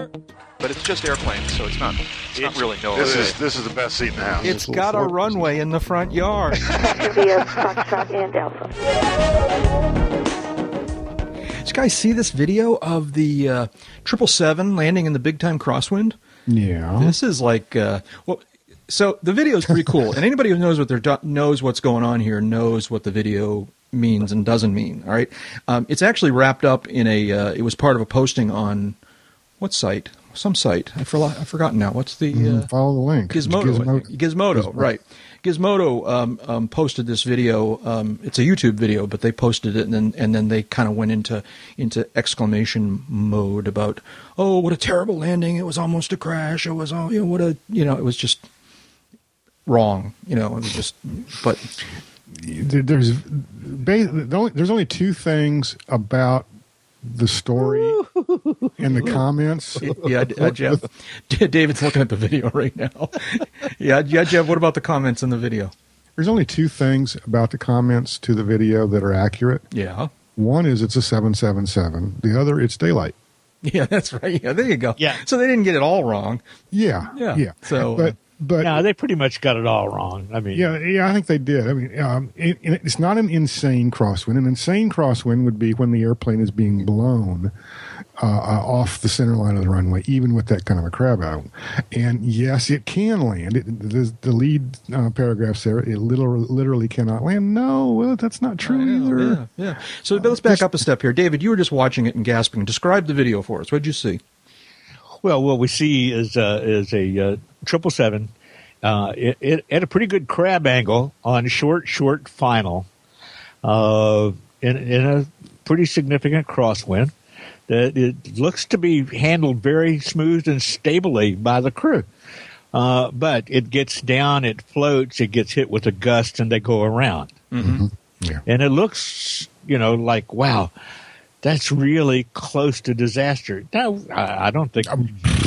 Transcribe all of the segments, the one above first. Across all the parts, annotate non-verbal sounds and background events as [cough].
here. But it's just airplanes, so it's not. It's, not really no. This is this is the best seat in the house. It's got a runway in the front yard. [laughs] Via Foxtrot and Alpha. Did you guys see this video of the uh, triple seven landing in the big time crosswind? Yeah. This is like uh, well. So the video is pretty cool, and anybody who knows what they're do- knows what's going on here knows what the video means and doesn't mean. All right, um, it's actually wrapped up in a. Uh, it was part of a posting on what site? Some site. I forgot. I've forgotten now. What's the uh, Mm, follow the link. Gizmodo, Gizmo- I think. Gizmodo, right? Gizmodo um, um, posted this video. Um, it's a YouTube video, but they posted it, and then and then they kind of went into into exclamation mode about, oh, what a terrible landing! It was almost a crash. It was all you know, what a you know, it was just wrong. You know, it was just. But there's ba- the only, there's only two things about the story in the comments. [laughs] yeah, uh, Jeff, [laughs] [laughs] David's looking at the video right now. yeah, yeah, Jeff. What about the comments in the video? There's only two things about the comments to the video that are accurate. Yeah, One is it's a 777. The other, it's daylight. yeah, that's right. Yeah, there you go. Yeah. So they didn't get it all wrong. Yeah, Yeah. yeah. So, uh, but but No, they pretty much got it all wrong. I mean, Yeah, yeah, I think they did. I mean, um, it, it- it's not an insane crosswind. An insane crosswind would be when the airplane is being blown uh, uh, off the center line of the runway, even with that kind of a crab out. And yes, it can land. It, the, the lead uh, paragraphs there, it literally, literally cannot land. No, well, that's not true know, either. Yeah, yeah. So let's back up a step here, David. You were just watching it and gasping. Describe the video for us. What did you see? Well, what we see is uh, is a triple seven uh, it, it, at a pretty good crab angle on short short final, uh, in in a pretty significant crosswind. That it looks to be handled very smooth and stably by the crew. Uh, but it gets down, it floats, it gets hit with a gust, and they go around. Mm-hmm. Yeah. And it looks, you know, like wow, that's really close to disaster. No, I, I don't think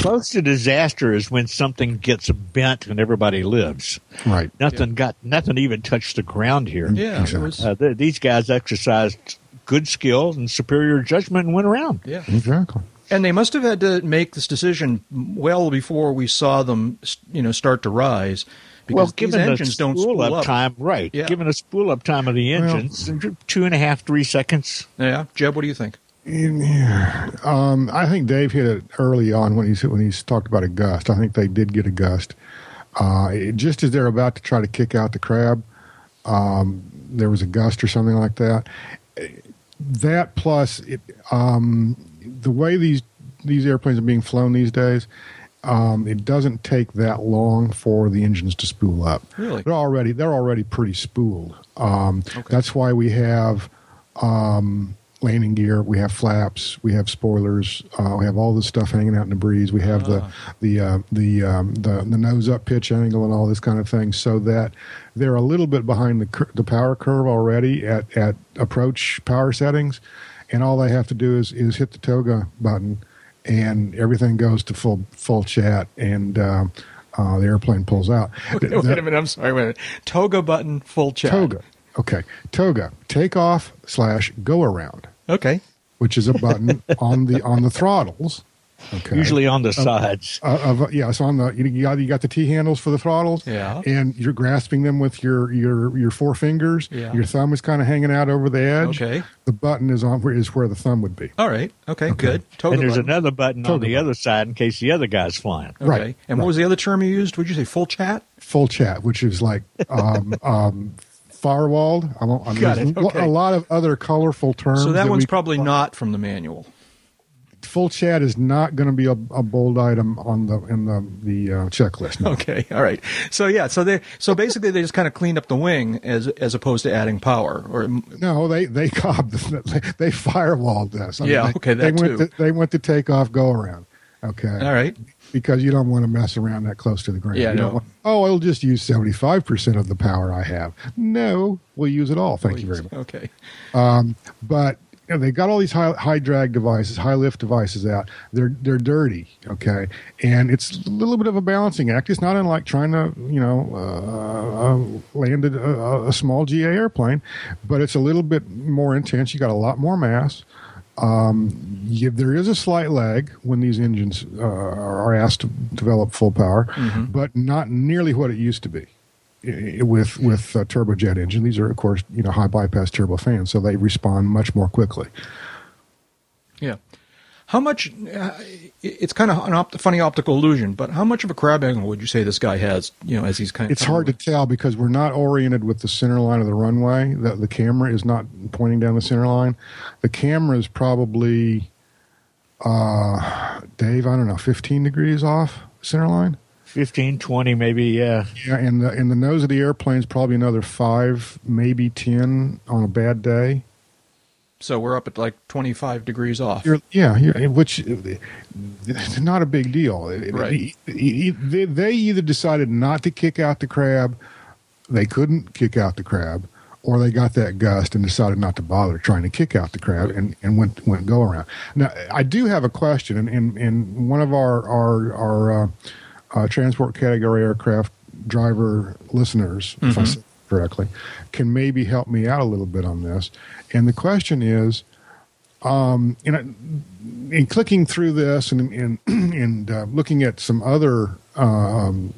close to disaster is when something gets bent and everybody lives. Right. Nothing got nothing even touched the ground here. Yeah, Exactly. Uh, th- these guys exercised good skill and superior judgment and went around. Yeah, Exactly. and they must have had to make this decision well before we saw them, you know, start to rise. Because well, these given engines the don't spool spool up, up. time, right? Yeah. Given the spool up time of the engines, two and a half, three seconds. Yeah, Jeb, what do you think? Yeah. Um, I think Dave hit it early on when he's when he's talked about a gust. I think they did get a gust. Uh, it- just as they're about to try to kick out the crab, um, there was a gust or something like that. That plus it, um, the way these these airplanes are being flown these days, um, it doesn't take that long for the engines to spool up. Really? They're already they're already pretty spooled. Um, That's why we have um, landing gear, we have flaps, we have spoilers, uh, we have all this stuff hanging out in the breeze. We have the the uh, the, um, the the nose up pitch angle and all this kind of thing, so that they're a little bit behind the cur- the power curve already at at approach power settings, and all they have to do is is hit the toga button, and everything goes to full full chat, and um, uh, the airplane pulls out. [laughs] wait a minute. I'm sorry. Wait a minute. Toga button, full chat. Toga. Okay. Toga. Take off slash go around, Okay. which is a button [laughs] on the on the throttles. Okay. Usually on the sides. Uh, of, yeah, so on the you got you got the T handles for the throttles, Yeah. and you're grasping them with your your your four fingers. Yeah. Your thumb is kind of hanging out over the edge. Okay. The button is on where is where the thumb would be. All right. Okay. Good. Toga and there's button. another button on the button. other side in case the other guy's flying. Okay. Right, And what right. was the other term you used? Would you say full chat? Full chat, which is like um, [laughs] um, firewalled. I, don't, I mean, Got it, okay. a lot of other colorful terms. So that one's we- probably not from the manual. Full chat is not going to be a, a bold item on the in the the uh, checklist. No. Okay, all right. So yeah, so they so basically they just kind of cleaned up the wing as as opposed to adding power. Or No, they they cobbed [laughs] they firewalled this. I Yeah, they, okay, that they went too. To, they went to take off go around. Okay, all right, because you don't want to mess around that close to the ground. Yeah, You don't no. want- oh, I'll just use seventy five percent of the power I have. No, we'll use it all. Thank you very much. Okay, um, But you know, they got all these high, high drag devices, high lift devices out. They're they're dirty, okay, and it's a little bit of a balancing act. It's not unlike trying to you know uh, uh, land a, a, small GA airplane, but it's a little bit more intense. You got a lot more mass. Um, you, there is a slight lag when these engines uh, are asked to develop full power, but not nearly what it used to be with with uh, turbojet engine. These are, of course, you know, high bypass turbofans, so they respond much more quickly. Yeah. How much? Uh, it's kind of an opt- funny optical illusion, but how much of a crab angle would you say this guy has? You know, as he's kind. Of it's hard to tell because we're not oriented with the center line of the runway. The, the camera is not pointing down the center line. The camera is probably, uh, Dave, I don't know, 15 degrees off center line. 15, 20 maybe, yeah. Yeah, and the and the nose of the airplane is probably another five, maybe ten on a bad day. So we're up at like twenty five degrees off. You're, yeah, you're, which it's not a big deal. Right. They, they either decided not to kick out the crab, they couldn't kick out the crab, or they got that gust and decided not to bother trying to kick out the crab and, and went went go around. Now, I do have a question, and, and, and one of our our our uh, uh, transport category aircraft driver listeners, if I said it correctly, can maybe help me out a little bit on this. And the question is, um, know, in clicking through this and and, [clears throat] and uh, looking at some other um,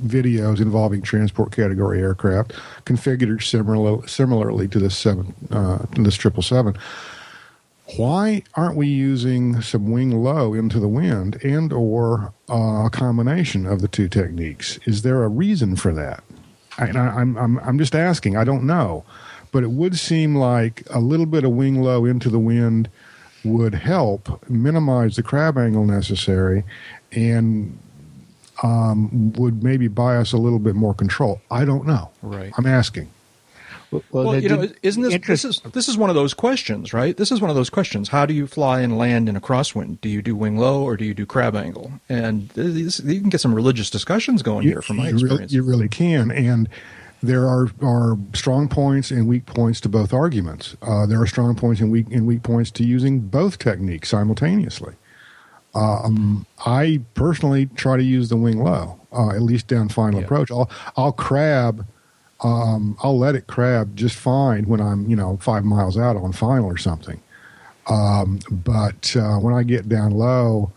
videos involving transport category aircraft configured similar, similarly to this seven uh, to this triple seven. Why aren't we using some wing low into the wind and or uh, a combination of the two techniques? Is there a reason for that? I, I'm I'm I'm just asking. I don't know, but it would seem like a little bit of wing low into the wind would help minimize the crab angle necessary, and um, would maybe buy us a little bit more control. I don't know. Right. I'm asking. Well, the- you know, isn't this interest- this is this is one of those questions, right? This is one of those questions. How do you fly and land in a crosswind? Do you do wing low or do you do crab angle? And this, you can get some religious discussions going here, from my you really, experience. you really can, and there are are strong points and weak points to both arguments. Uh, there are strong points and weak and weak points to using both techniques simultaneously. Um, I personally try to use the wing low, uh, at least down final Yeah. approach. I'll I'll crab. Um, I'll let it crab just fine when I'm, you know, five miles out on final or something. Um, but uh, when I get down low,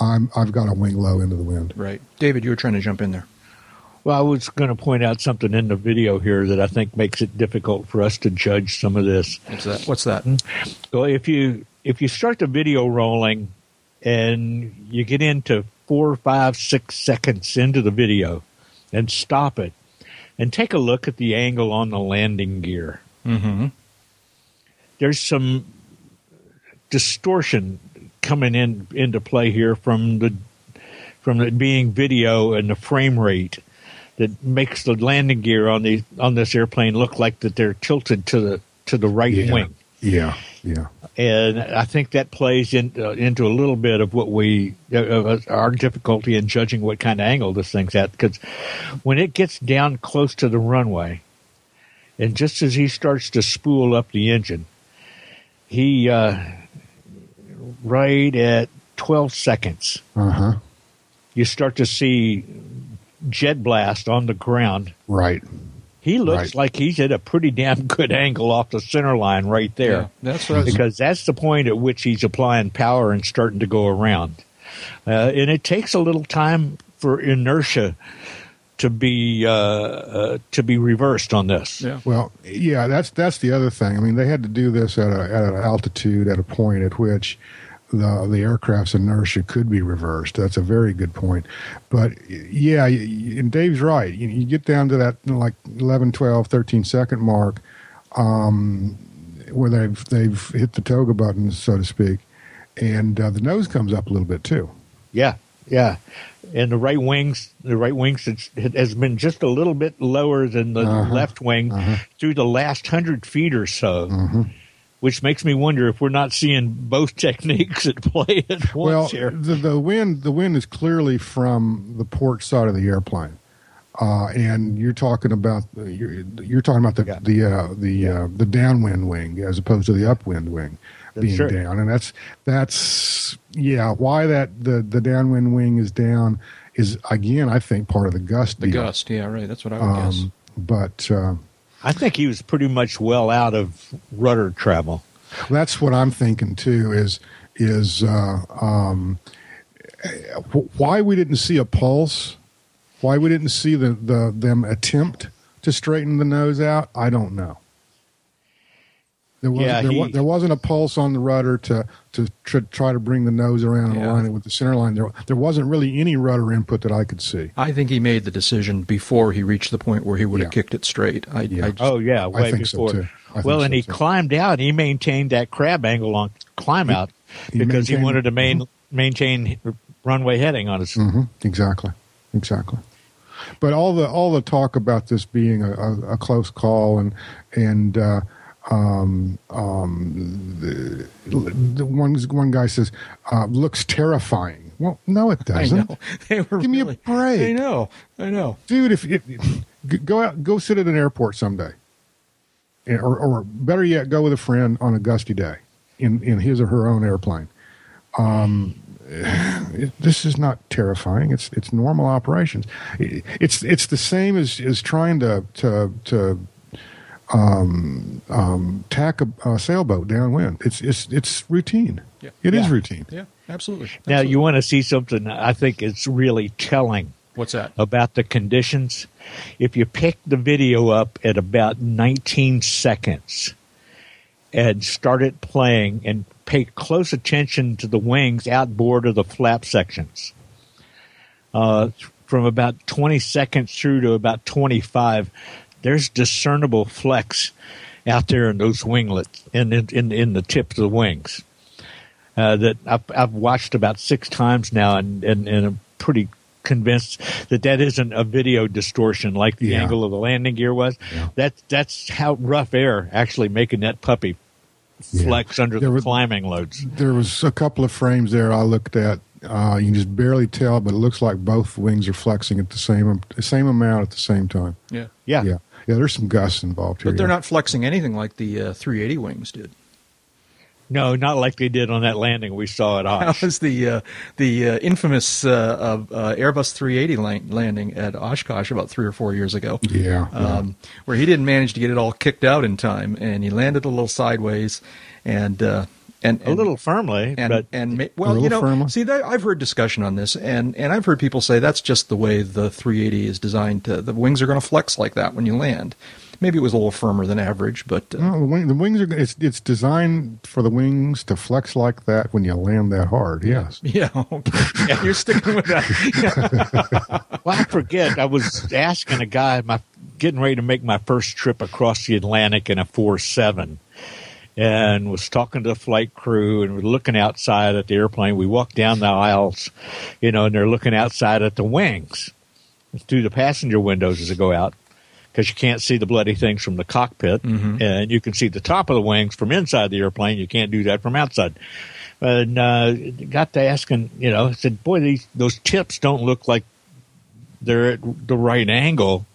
I'm I've got a wing low into the wind. right, David, you were trying to jump in there. Well, I was going to point out something in the video here that I think makes it difficult for us to judge some of this. What's that? What's that? Well, if you if you start the video rolling and you get into four, five, six seconds into the video and stop it and take a look at the angle on the landing gear. Mm-hmm. There's some distortion coming in into play here from the from it being video and the frame rate that makes the landing gear on the on this airplane look like that they're tilted to the to the right Yeah. wing Yeah, yeah. and I think that plays in, uh, into a little bit of what we uh, our difficulty in judging what kind of angle this thing's at. Because when it gets down close to the runway, and just as he starts to spool up the engine, he uh, right at twelve seconds, Uh huh. you start to see jet blast on the ground. Right. He looks Right. like he's at a pretty damn good angle off the center line right there. Yeah, that's what I was, because that's the point at which he's applying power and starting to go around. Uh, and it takes a little time for inertia to be uh, uh, to be reversed on this. yeah. Well, yeah. That's that's the other thing. I mean, they had to do this at a at an altitude at a point at which the the aircraft's inertia could be reversed. That's a very good point. But yeah, and Dave's right. You, you get down to that like 11, 12, 13 second mark, um, where they've they've hit the toga button, so to speak, and uh, the nose comes up a little bit too. Yeah, yeah. And the right wings, the right wings it's- it has been just a little bit lower than the Uh-huh. left wing through the last hundred feet or so. Mm-hmm. Which makes me wonder if we're not seeing both [laughs] techniques at play at once well, here. the the wind the wind is clearly from the port side of the airplane, uh, and you're talking about you're, you're talking about the Yeah. the uh, the uh, the downwind wing as opposed to the upwind wing That's being true. down, and that's that's yeah why that the the downwind wing is down is again I think part of the gust The deal. gust. Yeah, right. That's what I would guess. Um, but uh, I think he was pretty much well out of rudder travel. That's what I'm thinking too. Is is uh, um, why we didn't see a pulse? Why we didn't see the, the them attempt to straighten the nose out? I don't know. There, was, Yeah, there, he- wa- there wasn't a pulse on the rudder to to tr- try to bring the nose around and Yeah. align it with the center line. There, there wasn't really any rudder input that I could see. I think he made the decision before he reached the point where he would have kicked it straight. I, Yeah. I just, Oh yeah, way think so, before. too. I think well, and so, he too. climbed out. He maintained that crab angle on climb out he because he wanted to main, maintain runway heading on his. hmm Exactly, exactly. But all the all the talk about this being a, a, a close call and and uh, um, um, the, the one one guy says uh, looks terrifying. Well, no, it [laughs] doesn't. know. [laughs] They were Give me a really- break. I know. I know. dude. If, if g- go out, go sit at an airport someday, or, or better yet, go with a friend on a gusty day in in his or her own airplane. Um, [sighs] it, this is not terrifying. It's it's normal operations. It- It's it's the same as as trying to to to um, um, tack a, a sailboat downwind. It's it's it's routine. Yeah. It is Yeah. routine. Yeah, absolutely. Now Absolutely. you want to see something I think it's really telling What's that? about the conditions. If you pick the video up at about 19 seconds and start it playing and pay close attention to the wings outboard of the flap sections, uh, from about 20 seconds through to about 25, there's discernible flex out there in those winglets in in, in, in the tips of the wings uh, that I've, I've watched about six times now, and, and, and I'm pretty convinced that that isn't a video distortion like the Yeah. angle of the landing gear was. Yeah. That that's how rough air actually making that puppy Yeah. flex under There the were- climbing loads. There was a couple of frames there I looked at. Uh, you can just barely tell, but it looks like both wings are flexing at the same the same amount at the same time. Yeah. Yeah. Yeah, yeah. There's some gusts involved here. But they're yeah. not flexing anything like the uh, 380 wings did. No, not like they did on that landing we saw at That was the uh, the uh, infamous uh, uh, uh, Airbus 380 lan- landing at Oshkosh about three or four years ago. Yeah, yeah. Um, where he didn't manage to get it all kicked out in time, and he landed a little sideways, and uh, and, a little firmly, and but and ma- A well, you know, firmly. see, that, I've heard discussion on this, and and I've heard people say that's just the way the 380 is designed. To, the wings are going to flex like that when you land. Maybe it was a little firmer than average, but uh, No, the, wing, the wings are. It's it's designed for the wings to flex like that when you land that hard. Yes. [laughs] yeah, okay. you're sticking with that. [laughs] Well, I forget. I was asking a guy, my getting ready to make my first trip across the Atlantic in a four seven, and was talking to the flight crew and we're looking outside at the airplane. We walked down the aisles, you know, and they're looking outside at the wings through the passenger windows as they go out because you can't see the bloody things from the cockpit, and you can see the top of the wings from inside the airplane. You can't do that from outside. And uh, got to asking, you know, I said, "Boy, these those tips don't look like they're at the right angle.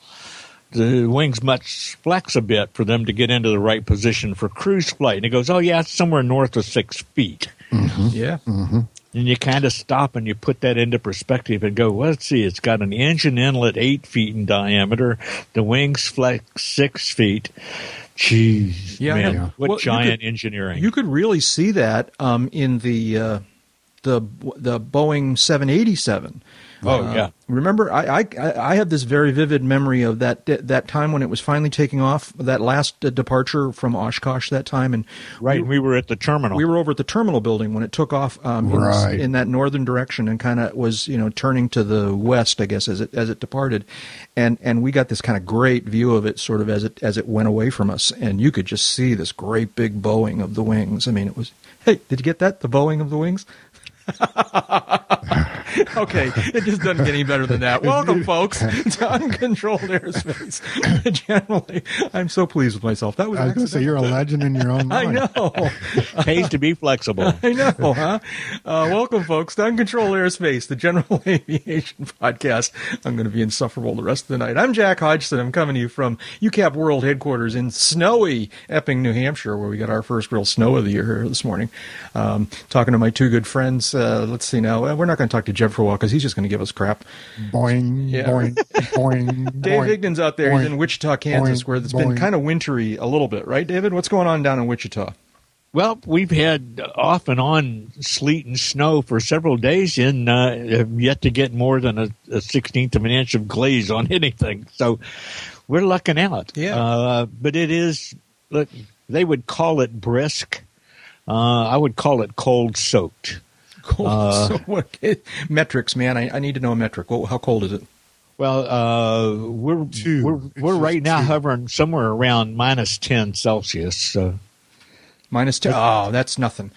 The wings must flex a bit for them to get into the right position for cruise flight." And he goes, "Oh yeah, it's somewhere north of six feet." yeah, And you kind of stop and you put that into perspective and go, well, let's see, it's got an engine inlet eight feet in diameter. The wings flex six feet. Jeez, Yeah, man, know. what Well, you giant could- engineering. You could really see that um, in the uh, the the Boeing 787. Oh, Uh, yeah. Remember, I, I I have this very vivid memory of that that time when it was finally taking off. That last uh, departure from Oshkosh that time, and Right. we, We were at the terminal. we were over at the terminal building when it took off um, in, in that northern direction and kind of was you know turning to the west, I guess, as it as it departed, and and we got this kind of great view of it, sort of as it as it went away from us, and you could just see this great big bowing of the wings. I mean, it was. Hey, did you get that? The bowing of the wings. [laughs] okay, it just doesn't get any better than that. Welcome, folks, [laughs] to uncontrolled airspace. [laughs] Generally, I'm so pleased with myself. That was. I was going to say you're a legend in your own mind. I mind. know. Pays to be flexible. I know, huh? Uh, welcome, folks, to Uncontrolled Airspace, the General Aviation Podcast. I'm going to be insufferable the rest of the night. I'm Jack Hodgson. I'm coming to you from UCAP World Headquarters in snowy Epping, New Hampshire, where we got our first real snow of the year here this morning. Um, talking to my two good friends. Uh, let's see now. Uh, We're not going to talk to Jeb for a while because he's just going to give us crap. Boing, Yeah. boing, [laughs] boing. Dave boing, Higdon's out there. He's in Wichita, Kansas, boing, where it's been kind of wintry a little bit, right, David? What's going on down in Wichita? Well, we've had off and on sleet and snow for several days, and uh, have yet to get more than a, a sixteenth of an inch of glaze on [laughs] anything. So we're lucking out. Yeah. Uh, but it is. Look, they would call it brisk. Uh, I would call it cold soaked. Cold. Uh, [laughs] so what, metrics, man. I, I need to know a metric. What, how cold is it? Well, uh, we're Two. we're we're right now two. hovering somewhere around minus ten Celsius. So. Minus ten. Oh, that's nothing.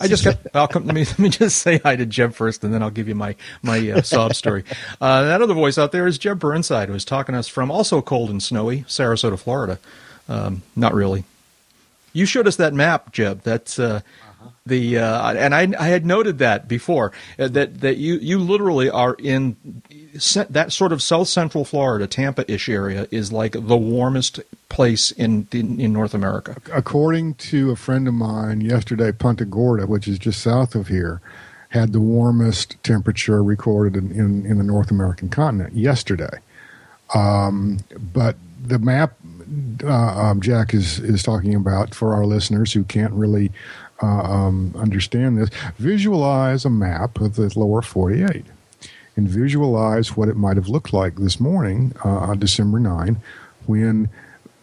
I just got. I'll come. Let me let me just say hi to Jeb first, and then I'll give you my my uh, sob story. [laughs] Uh, that other voice out there is Jeb Burnside, who is talking to us from also cold and snowy Sarasota, Florida. Um, not really. You showed us that map, Jeb. That's uh, the uh, and I I had noted that before uh, that that you you literally are in that sort of South Central Florida, Tampa-ish area is like the warmest place in in, in North America. according to a friend of mine yesterday, Punta Gorda, which is just south of here, had the warmest temperature recorded in, in, in the North American continent yesterday. Um, but the map uh, um, Jack is, is talking about for our listeners who can't really uh, um, understand this, visualize a map of the lower 48 and visualize what it might have looked like this morning uh, on December 9 when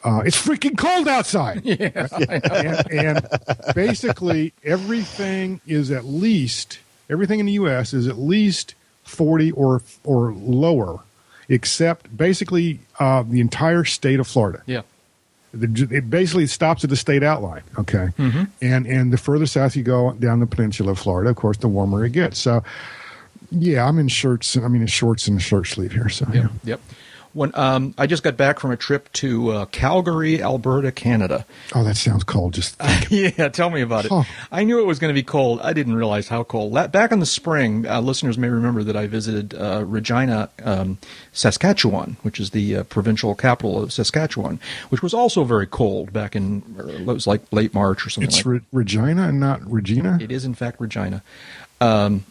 uh, it's freaking cold outside. [laughs] and, and basically, everything is at least, everything in the U.S. is at least 40 or, or lower, except basically uh, the entire state of Florida. Yeah. It basically stops at the state outline. Okay, mm-hmm. and and the further south you go down the peninsula of Florida, of course, the warmer it gets. So, yeah, I'm in shirts. I mean, in shorts and a shirt sleeve here. So, yeah. Yep. When um, I just got back from a trip to uh, Calgary, Alberta, Canada. Oh, that sounds cold. Just [laughs] yeah, tell me about it. Huh. I knew it was going to be cold. I didn't realize how cold. Back in the spring, uh, listeners may remember that I visited uh, Regina, um, Saskatchewan, which is the uh, provincial capital of Saskatchewan, which was also very cold back in uh, it was like late March or something. it's like Re- Regina and not Regina. It is in fact Regina. Um,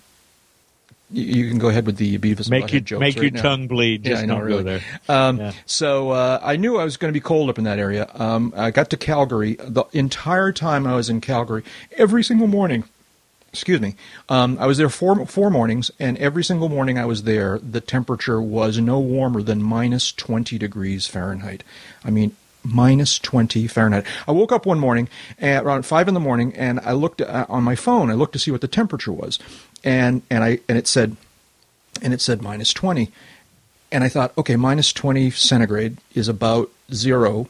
you, can go ahead with the Beavis Make you jokes make right your now. tongue bleed. Yeah, Just I know, really. there. Um, Yeah. So uh, I knew I was going to be cold up in that area. Um, I got to Calgary. The entire time I was in Calgary, every single morning, excuse me, um, I was there four four mornings, and every single morning I was there, the temperature was no warmer than minus twenty degrees Fahrenheit. I mean. Minus 20 Fahrenheit. I woke up one morning at around 5 in the morning and I looked uh, on my phone. I looked to see what the temperature was. And, and, I, and it said and it said minus 20. And I thought, okay, minus 20 centigrade is about zero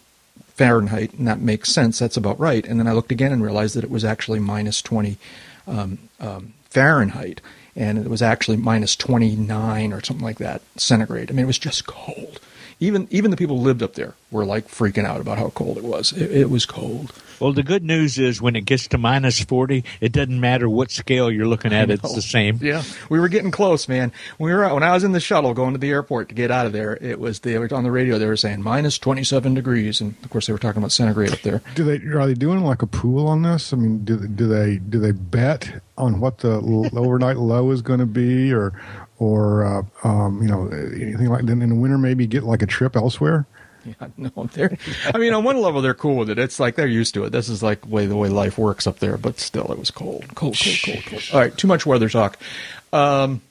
Fahrenheit, and that makes sense. That's about right. And then I looked again and realized that it was actually minus 20 um, um, Fahrenheit, and it was actually minus 29 or something like that centigrade. I mean, it was just cold. Even even the people who lived up there were like freaking out about how cold it was. It, it was cold. Well, the good news is when it gets to minus 40, it doesn't matter what scale you're looking at, it's the same. Yeah, we were getting close, man. When we were when I was in the shuttle going to the airport to get out of there, it was they were on the radio. They were saying minus twenty seven degrees, and of course they were talking about centigrade up there. Do they are they doing like a pool on this? I mean, do do they do they bet on what the [laughs] overnight low is going to be, or or uh, um, you know anything like? Then in the winter, maybe get like a trip elsewhere. Yeah, [laughs] no, they're. I mean, on one level they're cool with it. It's like they're used to it. This is like way the way life works up there. But still, it was cold, cold, cold, cold, cold. All right, too much weather talk. Um,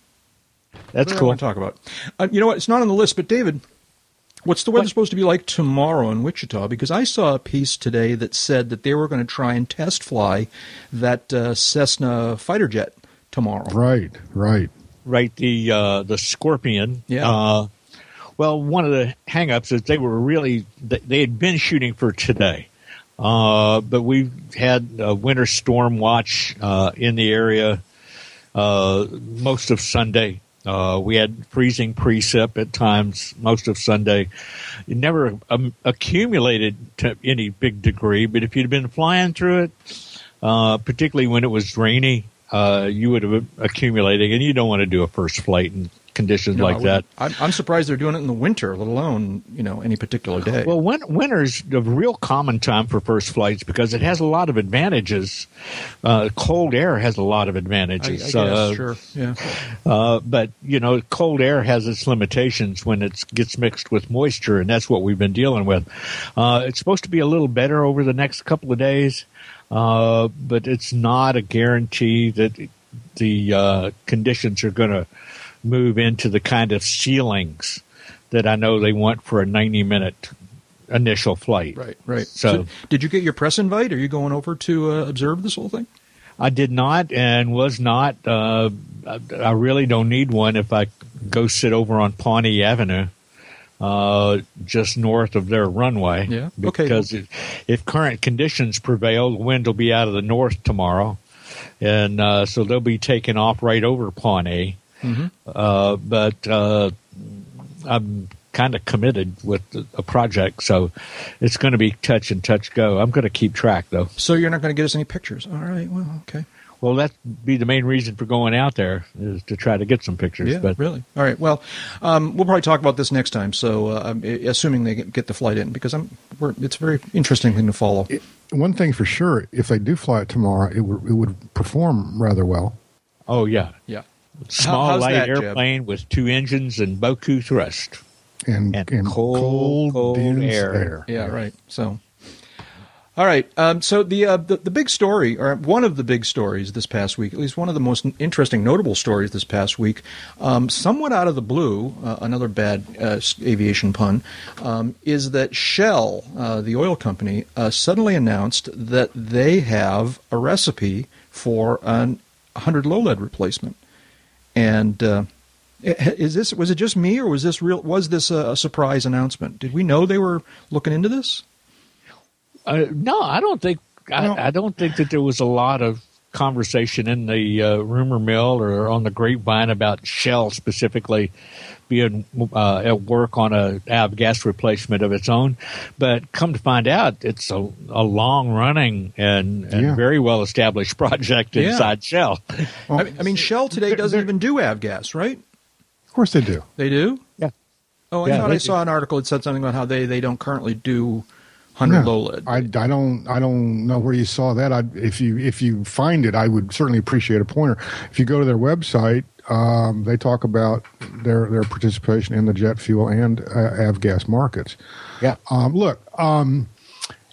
That's what do I cool. want to talk about? Uh, you know what? It's not on the list, but David, what's the weather What? supposed to be like tomorrow in Wichita? Because I saw a piece today that said that they were going to try and test fly that uh, Cessna fighter jet tomorrow. Right, right. Right the uh, the scorpion Yeah. uh, well one of the hangups is they were really they had been shooting for today uh, but we've had a winter storm watch uh, in the area uh, most of sunday uh, we had freezing precip at times most of Sunday. It never um, accumulated to any big degree, but if you'd been flying through it, uh, particularly when it was rainy, uh, you would have accumulated, and you don't want to do a first flight in conditions No, like that. I'm, I'm surprised they're doing it in the winter, let alone you know any particular day. Well, win- winter's a real common time for first flights because it has a lot of advantages. Uh, cold air has a lot of I, I advantages. guess uh, sure, yeah. uh, but you know, cold air has its limitations when it gets mixed with moisture, and that's what we've been dealing with. Uh, it's supposed to be a little better over the next couple of days, uh, but it's not a guarantee that the uh, conditions are going to move into the kind of ceilings that I know they want for a 90 minute initial flight. Right, right. So- did you get your press invite? Are you going over to uh, observe this whole thing? I did not and was not. Uh, I, I really don't need one if I go sit over on Pawnee Avenue, uh, just north of their runway. Yeah, okay. Because if, if current conditions prevail, the wind will be out of the north tomorrow, and uh, so they'll be taking off right over Pawnee. Mm-hmm. Uh, but uh, I'm kind of committed with a project, so it's going to be touch and touch go. I'm going to keep track though. So you're not going to get us any pictures? All right. Well, okay. Well, that'd be the main reason for going out there is to try to get some pictures. Yeah, but really. All right. Well, um, we'll probably talk about this next time. So, uh, I'm- assuming they get, get the flight in, because I'm, we're, it's a very interesting thing to follow. One thing for sure, if they do fly it tomorrow, it would it would perform rather well. oh yeah, yeah. small how's light that, Jeb? airplane with two engines and Boku thrust. And, And cold, cold dense air. Yeah, right. So, all right. Um, so the, uh, the the big story, or one of the big stories this past week, at least one of the most interesting, notable stories this past week, um, somewhat out of the blue, uh, another bad uh, aviation pun, um, is that Shell, uh, the oil company, uh, suddenly announced that they have a recipe for an 100 low lead replacement, and. Uh, is this was it just me or was this real was this a, a surprise announcement did we know they were looking into this Uh, no, I don't think. I, No. I don't think that there was a lot of conversation in the uh, rumor mill or on the grapevine about Shell specifically being uh, at work on a avgas replacement of its own. But come to find out, it's a, a long running and, and Yeah. very well established [laughs] project Yeah. inside Shell. I, mean, I mean Shell today doesn't even do avgas right Of course they do. they do Yeah. oh I Yeah, thought they I do. saw an article that said something about how they, they don't currently do 100 No, low lead I, I don't I don't know where you saw that. I, if you if you find it, I would certainly appreciate a pointer. If you go to their website, um, they talk about their their participation in the jet fuel and uh, avgas markets. Yeah. Um, look, um,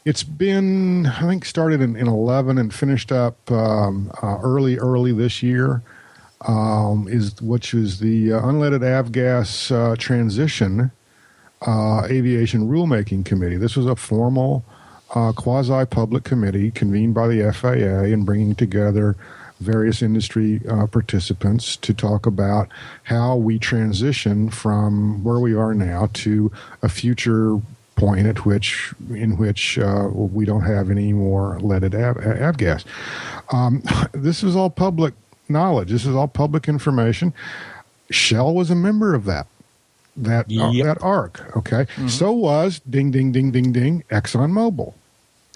it's been I think started in, in eleven and finished up um, uh, early early this year. Um, is which is the uh, unleaded avgas uh, transition uh, aviation rulemaking committee. This was a formal uh, quasi public committee convened by the FAA and bringing together various industry uh, participants to talk about how we transition from where we are now to a future point at which in which uh, we don't have any more leaded av- avgas. Um, [laughs] this is all public knowledge. This is all public information. Shell was a member of that that uh, that arc. Okay, so was ding ding ding ding ding ExxonMobil.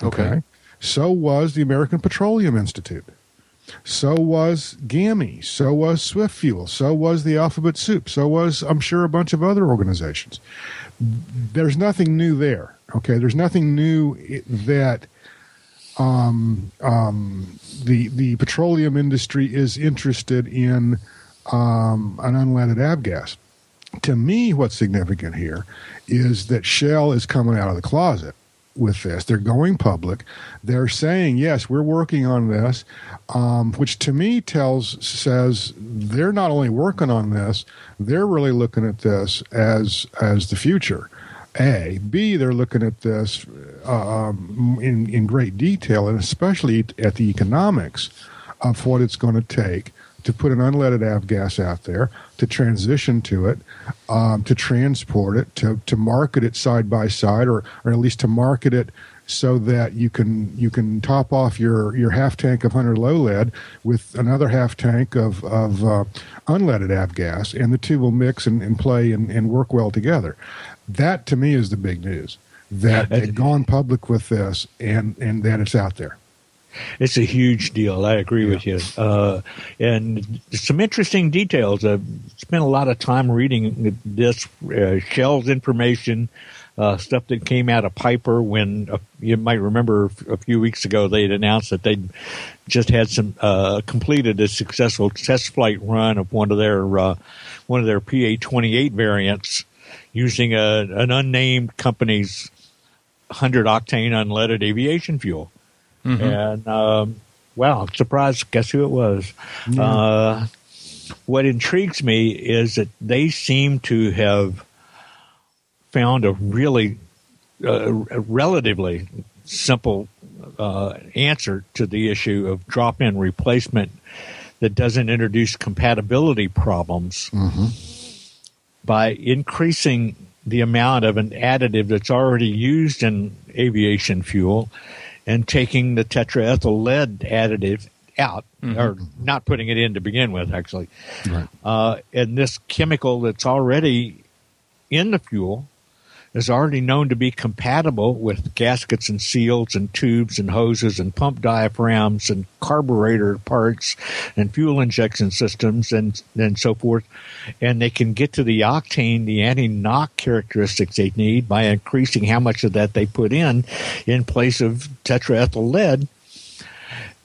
Okay. so was the American Petroleum Institute. So was GAMI. So was Swift Fuel. So was the Alphabet Soup. So was I'm sure a bunch of other organizations. There's nothing new there. Okay, there's nothing new that um, um, the the petroleum industry is interested in um, an unleaded avgas. To me, what's significant here is that Shell is coming out of the closet with this. They're going public. They're saying, yes, we're working on this, um, which to me tells says they're not only working on this, they're really looking at this as as the future. A, B, they're looking at this uh, um, in in great detail, and especially at the economics of what it's going to take to put an unleaded avgas out there, to transition to it, um, to transport it, to to market it side by side, or or at least to market it so that you can you can top off your your half tank of 100 low lead with another half tank of of uh, unleaded avgas, and the two will mix and, and play and, and work well together. That to me is the big news. That [laughs] they've gone public with this and and that it's out there. It's a huge deal. I agree with you. Uh, and some interesting details. Uh, spent a lot of time reading this uh, Shell's information, uh, stuff that came out of Piper when uh, you might remember a few weeks ago they had announced that they'd just had some uh, completed a successful test flight run of one of their uh, one of their PA twenty eight variants using a, an unnamed company's hundred octane unleaded aviation fuel, Mm-hmm. and um, wow, I'm surprised. Guess who it was? Uh, what intrigues me is that they seem to have found a really uh, a relatively simple uh, answer to the issue of drop-in replacement that doesn't introduce compatibility problems by increasing the amount of an additive that's already used in aviation fuel and taking the tetraethyl lead additive out or not putting it in to begin with actually Right. uh, and this chemical that's already in the fuel is already known to be compatible with gaskets and seals and tubes and hoses and pump diaphragms and carburetor parts and fuel injection systems and and so forth. And they can get to the octane, the anti-knock characteristics they need by increasing how much of that they put in in place of tetraethyl lead.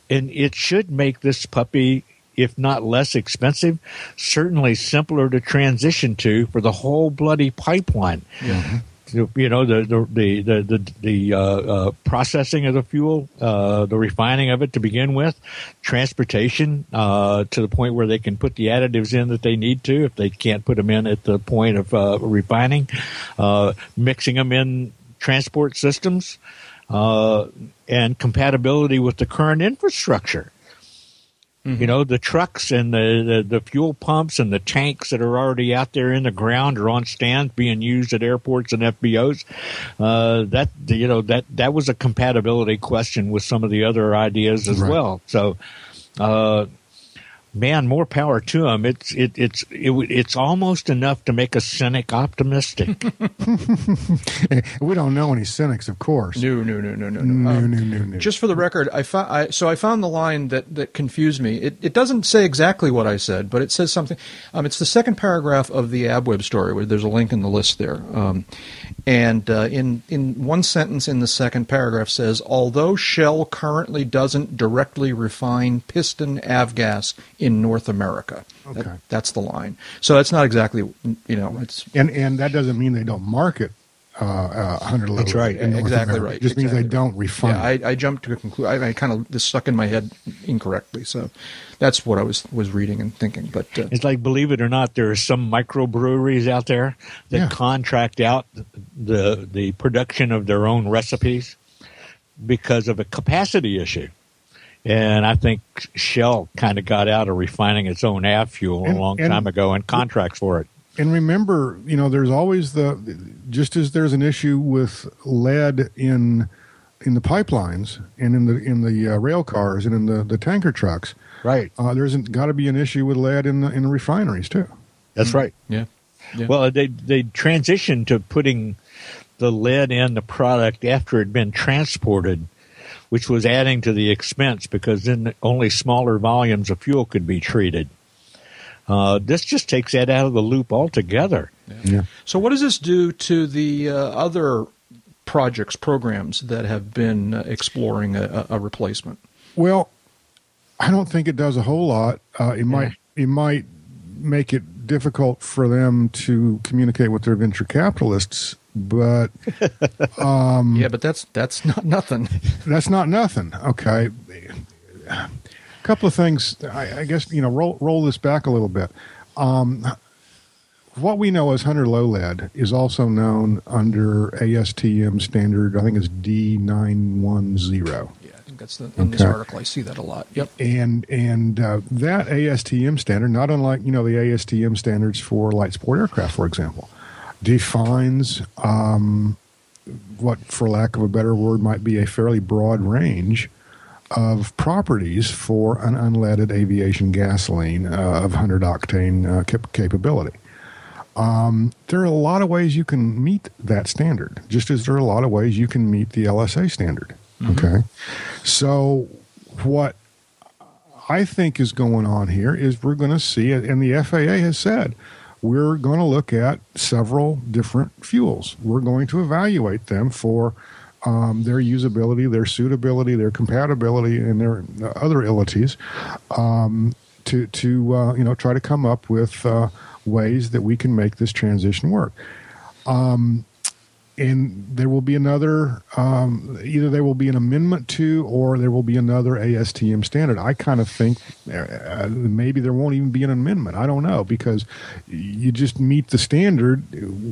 And it should make this puppy if not less expensive, certainly simpler to transition to for the whole bloody pipeline. You you know the the the the, the, uh, uh, processing of the fuel, uh, the refining of it to begin with, transportation uh, to the point where they can put the additives in that they need to if they can't put them in at the point of uh, refining, uh, mixing them in transport systems, and compatibility with the current infrastructure. You know, the trucks and the, the, the fuel pumps and the tanks that are already out there in the ground or on stands being used at airports and FBOs. Uh, that, you know, that, that was a compatibility question with some of the other ideas as Right. well. So, uh, man, more power to them. It's, it, it's, it, it's almost enough to make a cynic optimistic. [laughs] [laughs] we don't know any cynics, of course. No, no, no, no, no, no. No, Um, no, no, no. Just for the record, I, fo- I so I found the line that, that confused me. It, it doesn't say exactly what I said, but it says something. Um, it's the second paragraph of the AVweb story, where there's a link in the list there. Um, and uh, in in one sentence in the second paragraph says, although Shell currently doesn't directly refine piston avgas in North America. That- Okay. that's the line. So that's not exactly you know it's and and that doesn't mean they don't market uh, uh, hundred That's right. In North exactly America. right. It just means they exactly don't refine. Yeah, I, I jumped to a conclusion. I, I kind of this stuck in my head incorrectly. So that's what I was was reading and thinking. But uh, It's like, believe it or not, there are some microbreweries out there that Yeah. contract out the the production of their own recipes because of a capacity issue. And I think Shell kind of got out of refining its own av fuel And- a long and- time ago and contracts for it. And remember, you know, there's always the just as there's an issue with lead in in the pipelines and in the in the uh, rail cars and in the, the tanker trucks. Right. Uh, there's got to be an issue with lead in the in the refineries too. That's right. yeah, yeah. Well, they they transitioned to putting the lead in the product after it had been transported, which was adding to the expense because then only smaller volumes of fuel could be treated. Uh, this just takes that out of the loop altogether. Yeah. so what does this do to the uh, other projects programs that have been uh, exploring a, a a replacement? Well, I don't think it does a whole lot. Uh, it might it might make it difficult for them to communicate with their venture capitalists, but [laughs] yeah, but that's that's not nothing. that's not nothing. Okay, a couple of things. I, I guess you know roll roll this back a little bit. Um, what we know as hundred low lead is also known under ASTM standard. I think it's D nine one zero. Yeah, I think that's the, in this article. I see that a lot. Yep. and and uh, that ASTM standard, not unlike you know the ASTM standards for light sport aircraft, for example, defines um, what, for lack of a better word, might be a fairly broad range of properties for an unleaded aviation gasoline uh, of 100 octane uh, cap- capability. Um, there are a lot of ways you can meet that standard, just as there are a lot of ways you can meet the LSA standard. Okay, so what I think is going on here is we're going to see it, and the FAA has said we're going to look at several different fuels. We're going to evaluate them for um, their usability, their suitability, their compatibility, and their other abilities um, to to uh, you know try to come up with uh, ways that we can make this transition work. Um, and there will be another um, either there will be an amendment to or there will be another ASTM standard. I kind of think uh, maybe there won't even be an amendment. I don't know because you just meet the standard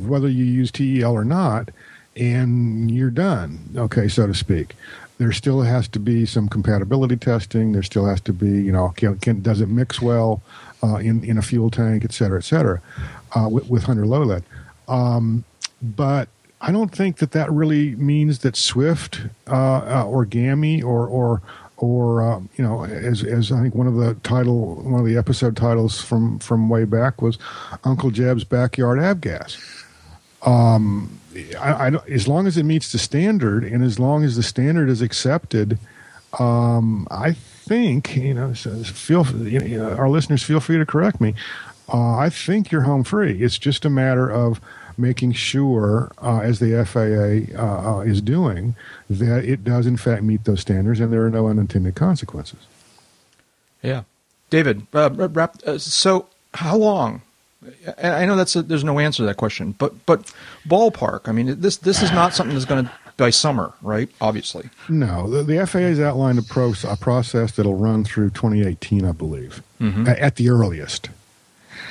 whether you use TEL or not, and you're done. Okay, so to speak. There still has to be some compatibility testing. There still has to be, you know, can, can, does it mix well uh, in in a fuel tank, et cetera, et cetera, uh, with, with hundred low. Um, but I don't think that that really means that Swift uh, uh, or GAMI or or or uh, you know, as as I think one of the title one of the episode titles from from way back was Uncle Jeb's backyard avgas. Um, I, I, as long as it meets the standard and as long as the standard is accepted, um, I think you know. Feel you know, our listeners feel free to correct me. Uh, I think you're home free. It's just a matter of making sure, uh, as the FAA uh, uh, is doing, that it does in fact meet those standards and there are no unintended consequences. Yeah, David. Uh, wrap, uh, so, how long? I know that's a, there's no answer to that question, but but ballpark. I mean, this this is not something that's going to by summer, right? Obviously. No, the, the FAA has outlined a, pro, a process that'll run through 2018, I believe, mm-hmm. at, at the earliest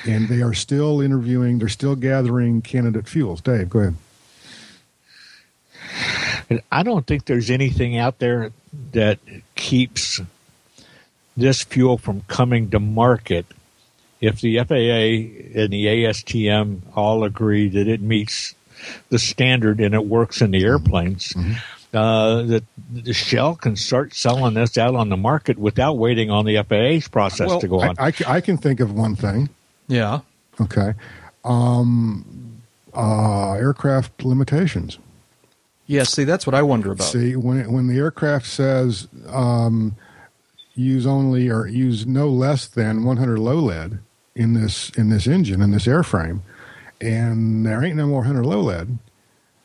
and they are still interviewing. They're still gathering candidate fuels. Dave, go ahead. I don't think there's anything out there that keeps this fuel from coming to market if the FAA and the ASTM all agree that it meets the standard and it works in the airplanes. Mm-hmm. Uh, that the Shell can start selling this out on the market without waiting on the FAA's process well, to go on. I, I, I, can think of one thing. Yeah. Okay. Um, uh, aircraft limitations. Yeah, see, that's what I wonder about. See, when when the aircraft says um, use only or use no less than 100 low lead in this in this engine in this airframe, and there ain't no more 100 low lead,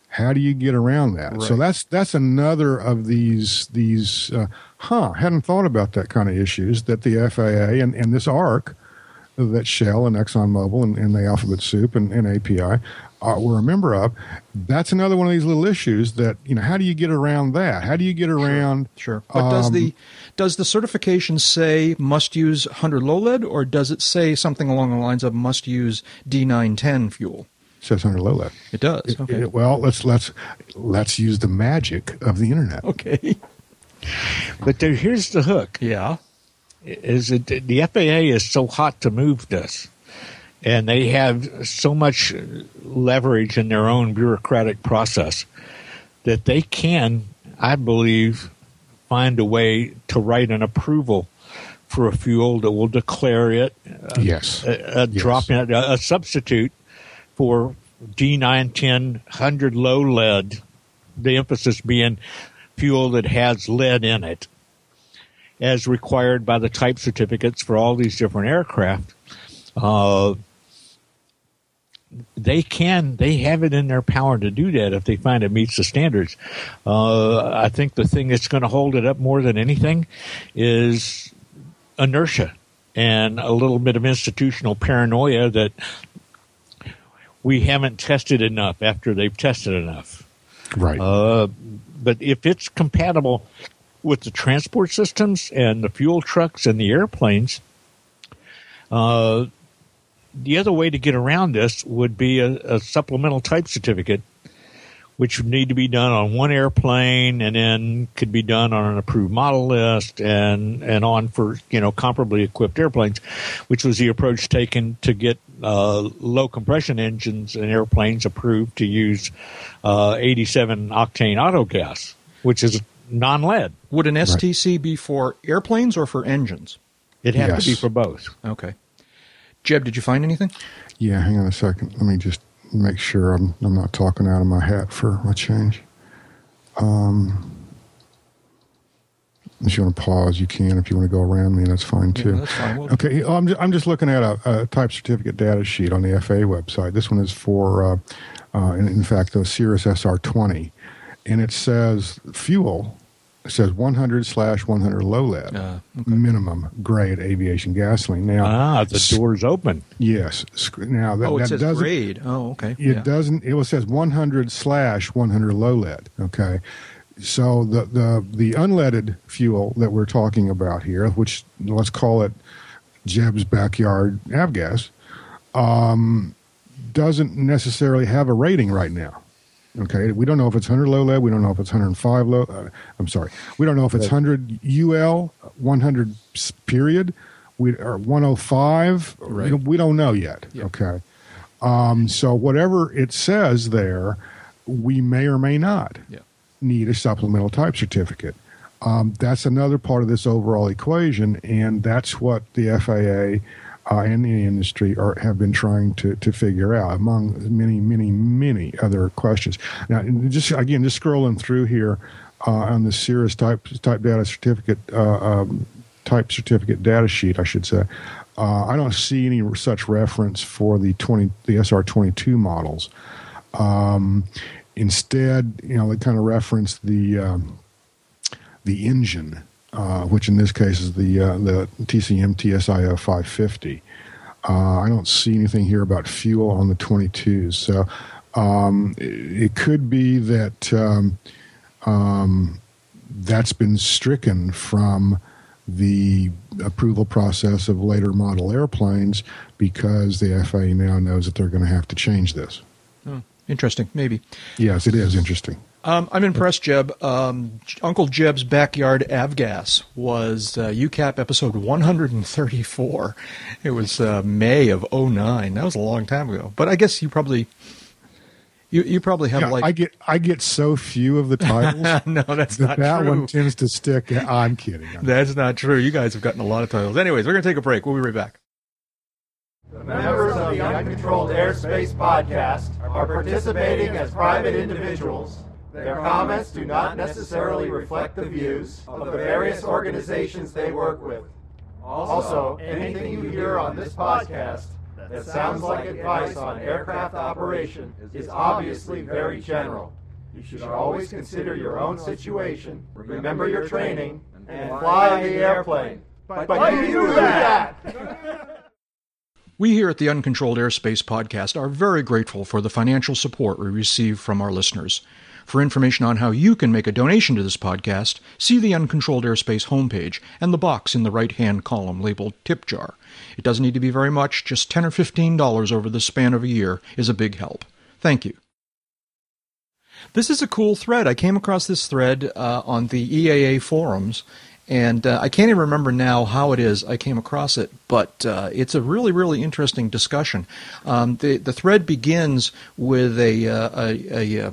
how do you get around that? Right. So that's that's another of these these. Uh, huh? Hadn't thought about that kind of issues that the FAA and, and this ARC that Shell and ExxonMobil and, and the Alphabet Soup and, and API uh, were a member of. That's another one of these little issues that you know. How do you get around that? How do you get around? Sure. sure. But um, does the does the certification say must use 100 low lead, or does it say something along the lines of must use D910 fuel? says 100 low lead. It does. Okay. It, well, let's let's let's use the magic of the internet. Okay. [laughs] But there, here's the hook. Yeah is it the FAA is so hot to move this, and they have so much leverage in their own bureaucratic process that they can, I believe, find a way to write an approval for a fuel that will declare it uh, yes a, a yes. drop in a, a substitute for D910 100 low lead. The emphasis being fuel that has lead in it as required by the type certificates for all these different aircraft. Uh, they can, they have it in their power to do that if they find it meets the standards. Uh, I think the thing that's going to hold it up more than anything is inertia and a little bit of institutional paranoia that we haven't tested enough after they've tested enough. Right. Uh, but if it's compatible with the transport systems and the fuel trucks and the airplanes, uh, the other way to get around this would be a, a, supplemental type certificate, which would need to be done on one airplane and then could be done on an approved model list and, and on for, you know, comparably equipped airplanes, which was the approach taken to get uh, low compression engines and airplanes approved to use uh, 87 octane auto gas, which is non-lead. Would an STC right. be for airplanes or for engines? It has yes. to be for both. Okay. Jeb, did you find anything? Yeah, hang on a second. Let me just make sure I'm, I'm not talking out of my hat for a change. Um, If you want to pause, you can. If you want to go around me, that's fine too. Yeah, that's fine. We'll- Okay, I'm just, I'm just looking at a, a type certificate data sheet on the FAA website. This one is for, uh, uh, in, in fact, the Cirrus SR20, and it says fuel. It says 100 slash 100 low lead Uh, minimum grade aviation gasoline. Now, Ah, the door's open. yes. sc- Now that, oh, it that says doesn't grade. Oh, okay. it yeah. doesn't. It says 100 slash 100 low lead. Okay, so the the the unleaded fuel that we're talking about here, which let's call it Jeb's backyard avgas, um, doesn't necessarily have a rating right now. Okay, we don't know if it's 100 low lead. We don't know if it's 105 low. Uh, I'm sorry, we don't know if it's 100 UL, 100 period, we or 105. Right. We, don't, we don't know yet. Yeah. Okay, um, so whatever it says there, we may or may not Yeah. need a supplemental type certificate. Um, that's another part of this overall equation, and that's what the FAA uh, and the industry are, have been trying to, to figure out, among many, many, many other questions. Now, just again, just scrolling through here uh, on the Cirrus type type data certificate uh, um, type certificate data sheet, I should say. Uh, I don't see any such reference for the twenty the SR twenty two models. Um, instead, you know, they kind of reference the um, the engine, uh, which in this case is the uh, the TCM TSIO 550. Uh, I don't see anything here about fuel on the 22s, so um, it, it could be that um, um, that's been stricken from the approval process of later model airplanes because the FAA now knows that they're going to have to change this. Interesting. Maybe. Yes, it is interesting. Um, I'm impressed, Jeb. Um, Uncle Jeb's Backyard Avgas was uh, UCAP episode 134. It was uh, May of 09. That was a long time ago. But I guess you probably you you probably have Yeah, like I get I get so few of the titles. [laughs] no, that's that not that true. one tends to stick. I'm kidding. That's not true. You guys have gotten a lot of titles. Anyways, we're gonna take a break. We'll be right back. The members of the Uncontrolled Airspace podcast are participating as private individuals. Their comments do not necessarily reflect the views of the various organizations they work with. Also, anything you hear on this podcast that sounds like advice on aircraft operation is obviously very general. You should always consider your own situation, remember your training, and fly the airplane. But you do that! [laughs] We here at the Uncontrolled Airspace Podcast are very grateful for the financial support we receive from our listeners. For information on how you can make a donation to this podcast, see the Uncontrolled Airspace homepage and the box in the right hand column labeled Tip Jar. It doesn't need to be very much, just 10 or $15 over the span of a year is a big help. Thank you. This is a cool thread. I came across this thread uh, on the EAA forums, and uh, I can't even remember now how it is I came across it, but uh, it's a really, really interesting discussion. Um, the the thread begins with a uh, a, a, uh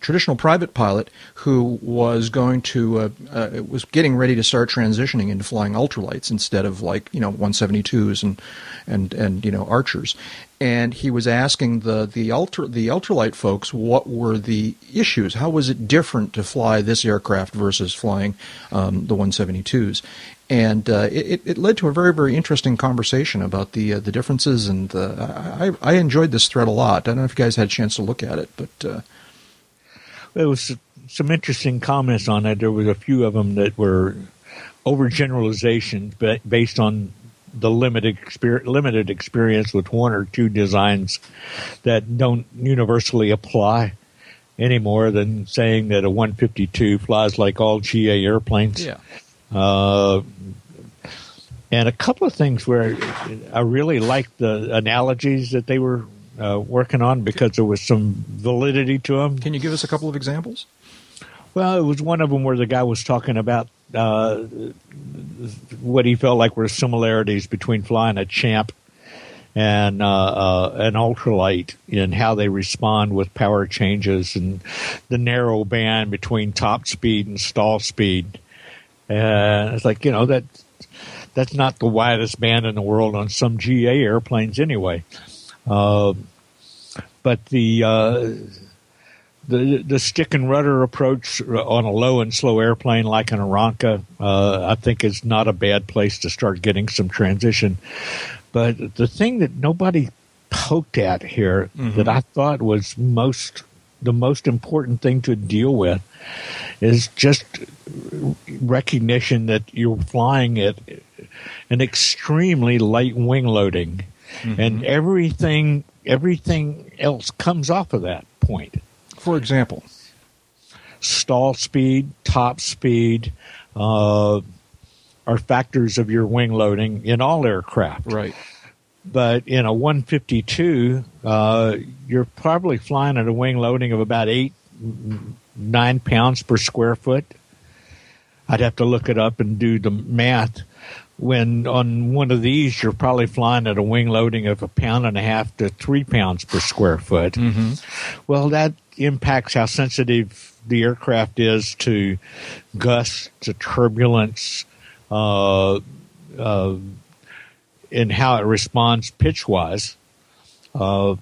traditional private pilot who was going to uh, uh, was getting ready to start transitioning into flying ultralights instead of like you know 172s and and and you know Archers, and he was asking the the ultra the ultralight folks what were the issues, how was it different to fly this aircraft versus flying um, the 172s, and uh, it, it led to a very very interesting conversation about the uh, the differences, and uh, I I enjoyed this thread a lot. I don't know if you guys had a chance to look at it, but. There was some interesting comments on it. There was a few of them that were overgeneralizations ba- based on the limited experience, limited experience with one or two designs that don't universally apply any more than saying that a 152 flies like all GA airplanes. Yeah. Uh, and a couple of things where I really liked the analogies that they were uh, working on because there was some validity to them. Can you give us a couple of examples? Well, it was one of them where the guy was talking about uh, what he felt like were similarities between flying a champ and uh, uh, an ultralight in how they respond with power changes and the narrow band between top speed and stall speed. And it's like you know that that's not the widest band in the world on some GA airplanes anyway. Uh, but the uh, the the stick and rudder approach on a low and slow airplane like an Aeronca, uh, I think is not a bad place to start getting some transition. But the thing that nobody poked at here mm-hmm. that I thought was most the most important thing to deal with is just recognition that you're flying at an extremely light wing loading, mm-hmm. and everything everything else comes off of that point. For example, stall speed, top speed. Uh, are factors of your wing loading in all aircraft. Right. But in a 152, uh, you're probably flying at a wing loading of about eight, nine pounds per square foot. I'd have to look it up and do the math. When on one of these, you're probably flying at a wing loading of a pound and a half to three pounds per square foot. Mm-hmm. Well, that impacts how sensitive the aircraft is to gusts, to turbulence, uh, uh, in how it responds pitch wise. Uh,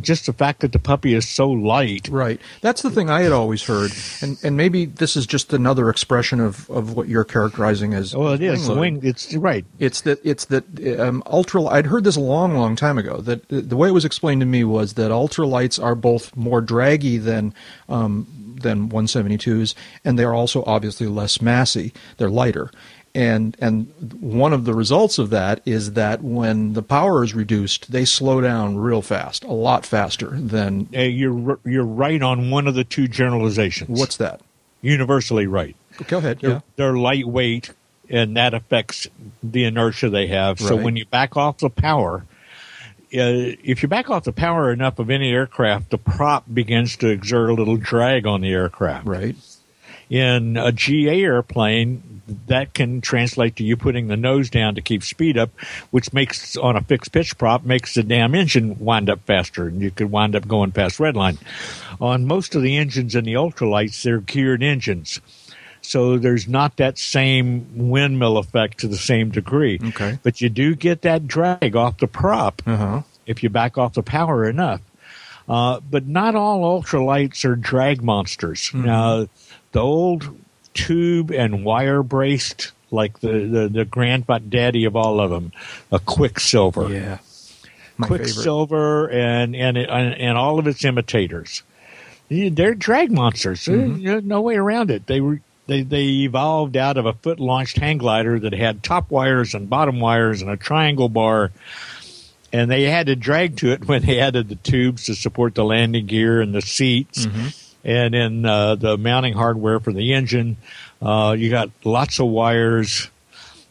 just the fact that the puppy is so light. Right. That's the thing I had always heard, and and maybe this is just another expression of, of what you're characterizing as. Well, it is wing. it's right. It's that it's that um, ultra. I'd heard this a long, long time ago. That the way it was explained to me was that ultralights are both more draggy than um, than 172s, and they are also obviously less massy. They're lighter, and and one of the results of that is that when the power is reduced, they slow down real fast, a lot faster than. you're you're right on one of the two generalizations. What's that? Universally right. Go ahead. They're, yeah. they're lightweight, and that affects the inertia they have. Right. So when you back off the power, Uh, if you back off the power enough of any aircraft, the prop begins to exert a little drag on the aircraft. Right. In a GA airplane, that can translate to you putting the nose down to keep speed up, which makes on a fixed pitch prop makes the damn engine wind up faster, and you could wind up going past redline. On most of the engines in the ultralights, they're geared engines. So there's not that same windmill effect to the same degree. Okay. But you do get that drag off the prop uh-huh. if you back off the power enough. Uh, but not all ultralights are drag monsters. Mm-hmm. Now, the old tube and wire braced, like the, the, the granddaddy of all of them, a Quicksilver. Yeah. My Quicksilver and, and, and, and all of its imitators. They're drag monsters. Mm-hmm. There's no way around it. They were they they evolved out of a foot launched hang glider that had top wires and bottom wires and a triangle bar and they had to drag to it [laughs] when they added the tubes to support the landing gear and the seats. Mm-hmm. And then uh, the mounting hardware for the engine, uh, you got lots of wires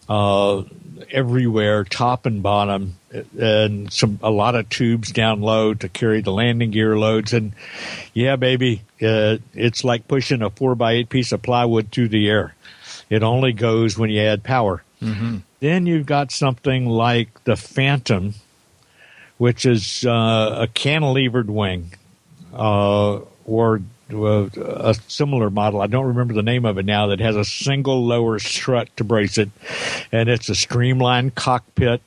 uh, everywhere, top and bottom, and some a lot of tubes down low to carry the landing gear loads. And yeah, baby, uh, it's like pushing a four by eight piece of plywood through the air. It only goes when you add power. Mm-hmm. Then you've got something like the Phantom, which is uh, a cantilevered wing, uh, or a similar model. I don't remember the name of it now that has a single lower strut to brace it, and it's a streamlined cockpit,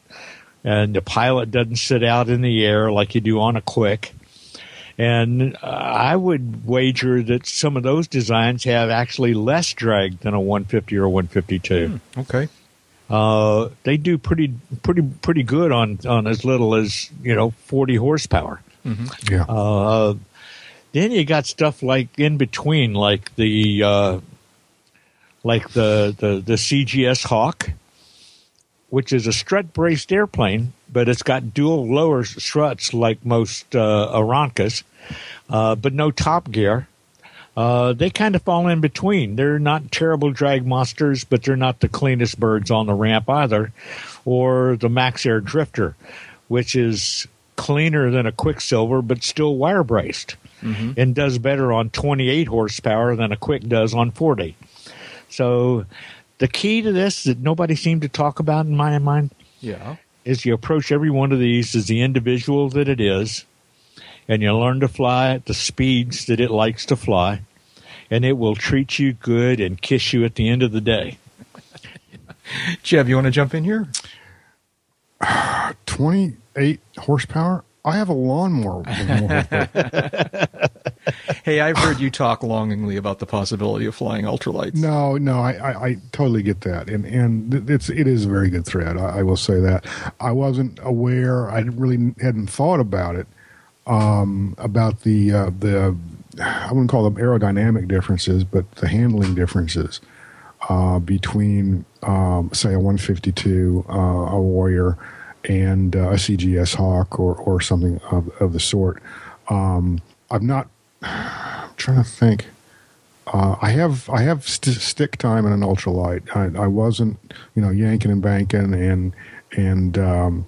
and the pilot doesn't sit out in the air like you do on a quick. And I would wager that some of those designs have actually less drag than a 150 or 152. Hmm, okay. Uh, they do pretty, pretty, pretty good on on as little as you know 40 horsepower. Mm-hmm. Yeah. Uh, then you got stuff like in between, like the uh, like the, the the CGS Hawk, which is a strut braced airplane, but it's got dual lower struts like most uh, Aeroncas, uh, but no top gear. Uh, they kind of fall in between. They're not terrible drag monsters, but they're not the cleanest birds on the ramp either, or the Max Air Drifter, which is cleaner than a Quicksilver, but still wire braced mm-hmm. and does better on 28 horsepower than a quick does on 40. So the key to this that nobody seemed to talk about in my mind yeah. is you approach every one of these as the individual that it is, and you learn to fly at the speeds that it likes to fly, and it will treat you good and kiss you at the end of the day. [laughs] Jeff, you want to jump in here? [sighs] 28 horsepower? I have a lawnmower. [laughs] hey, I've heard you talk longingly about the possibility of flying ultralights. No, no, I, I, I totally get that, and and it's it is a very good thread. I, I will say that I wasn't aware. I really hadn't thought about it um, about the uh, the I wouldn't call them aerodynamic differences, but the handling differences uh, between, um, say, a 152, uh, a Warrior, and uh, a CGS Hawk or, or something of, of the sort. Um, I'm not I'm trying to think. Uh, I have I have st- stick time in an ultralight. I, I wasn't you know yanking and banking and and um,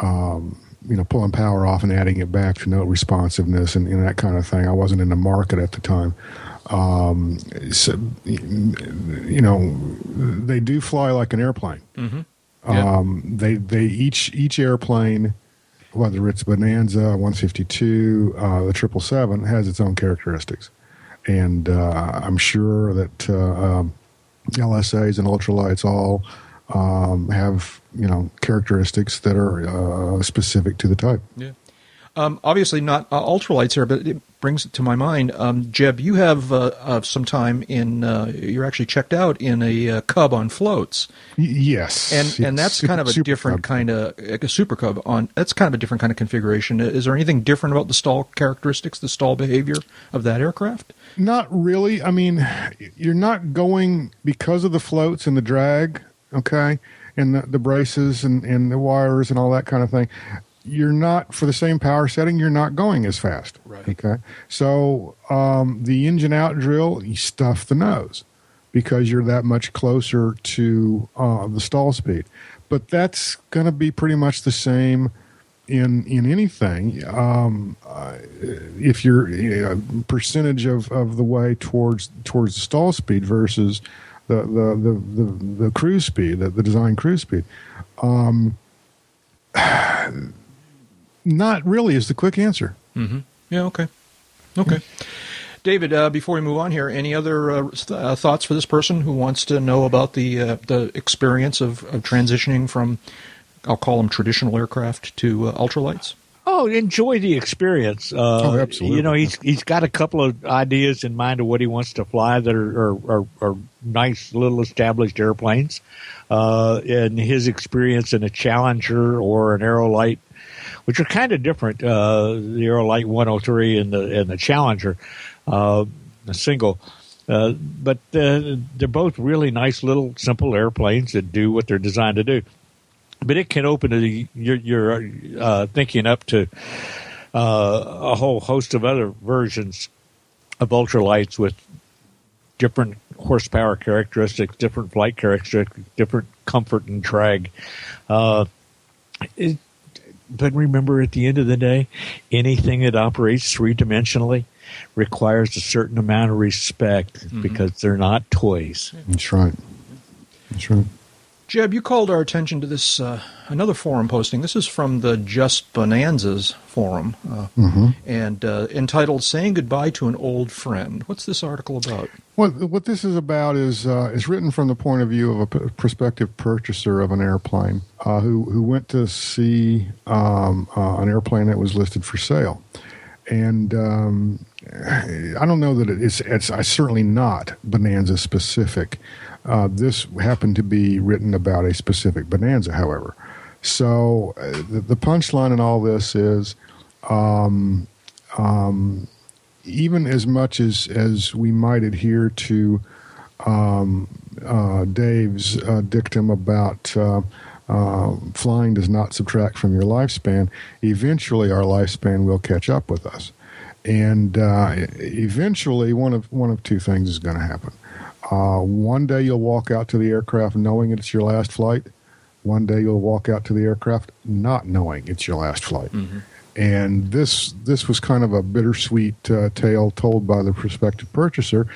um, you know pulling power off and adding it back to note responsiveness and, and that kind of thing. I wasn't in the market at the time. Um, so, you know, they do fly like an airplane. Mm-hmm. Um, they they each each airplane, whether it's Bonanza, 152, uh, the triple seven, has its own characteristics, and uh, I'm sure that uh, um, LSAs and ultralights all um, have you know characteristics that are uh, specific to the type. Yeah. Um, obviously not uh, ultralights here, but it brings it to my mind. Um, Jeb, you have uh, uh, some time in. Uh, you're actually checked out in a uh, Cub on floats, yes, and and that's kind of a different Cub. kind of like a Super Cub on. That's kind of a different kind of configuration. Is there anything different about the stall characteristics, the stall behavior of that aircraft? Not really. I mean, you're not going because of the floats and the drag, okay, and the, the braces and, and the wires and all that kind of thing. You're not for the same power setting. You're not going as fast. Right. Okay. So um, the engine out drill, you stuff the nose because you're that much closer to uh, the stall speed. But that's going to be pretty much the same in in anything. Um, uh, if you're you know, percentage of, of the way towards towards the stall speed versus the the the, the, the cruise speed, the, the design cruise speed. Um, [sighs] not really is the quick answer. Mm-hmm. Yeah. Okay. Okay. David, uh, before we move on here, any other uh, th- uh, thoughts for this person who wants to know about the uh, the experience of, of transitioning from, I'll call them traditional aircraft to uh, ultralights? Oh, enjoy the experience. Uh, Oh, absolutely. You know, he's he's got a couple of ideas in mind of what he wants to fly that are are, are, are nice little established airplanes. Uh, and his experience in a Challenger or an Aerolite, which are kind of different. Uh, the Aerolite 103 and the and the Challenger, uh, the single. Uh, but uh, they're both really nice little simple airplanes that do what they're designed to do but it can open the, your, your uh, thinking up to uh, a whole host of other versions of ultralights with different horsepower characteristics, different flight characteristics, different comfort and drag. Uh, it, but remember, at the end of the day, anything that operates three dimensionally requires a certain amount of respect because they're not toys. That's right. That's right. Jeb, you called our attention to this uh, another forum posting. This is from the Just Bonanzas forum, uh, and uh, entitled "Saying Goodbye to an Old Friend." What's this article about? What what this is about is uh, is written from the point of view of a p- prospective purchaser of an airplane uh, who who went to see um, uh, an airplane that was listed for sale, and um, I don't know that it's it's I certainly not Bonanza specific. Uh, this happened to be written about a specific Bonanza, however. So uh, the, the punchline in all this is. Um, um, even as much as as we might adhere to um, uh, Dave's uh, dictum about uh, uh, flying does not subtract from your lifespan, eventually our lifespan will catch up with us, and uh, eventually one of one of two things is going to happen. One day you'll walk out to the aircraft knowing it's your last flight. One day you'll walk out to the aircraft not knowing it's your last flight and this this was kind of a bittersweet uh, tale told by the prospective purchaser.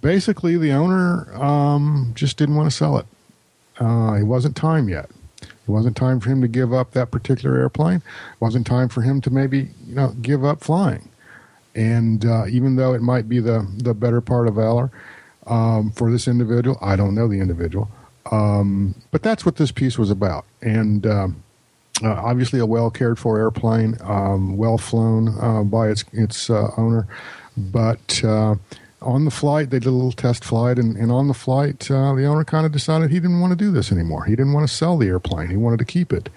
Basically, the owner um, just didn't want to sell it. Uh, it wasn't time yet. It wasn't time for him to give up that particular airplane. It wasn't time for him to maybe you know give up flying. And uh, even though it might be the the better part of valor um, for this individual, I don't know the individual. Um, but that's what this piece was about. And um, uh, obviously a well cared for airplane, um, well flown uh, by its its uh, owner, but uh, on the flight they did a little test flight, and, and on the flight uh, the owner kind of decided he didn't want to do this anymore. He didn't want to sell the airplane. He wanted to keep it,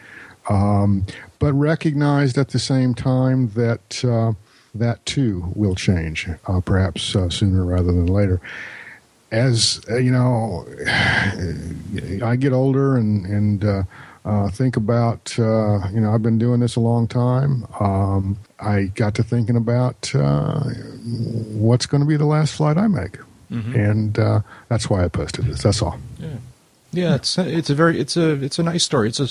um, but recognized at the same time that uh, that too will change, perhaps sooner rather than later as uh, you know, [sighs] I get older and and uh, uh, think about, uh, you know, I've been doing this a long time. Um, I got to thinking about uh, what's going to be the last flight I make, mm-hmm. and uh, that's why I posted this. That's all. Yeah, yeah. It's it's a very it's a it's a nice story. It's a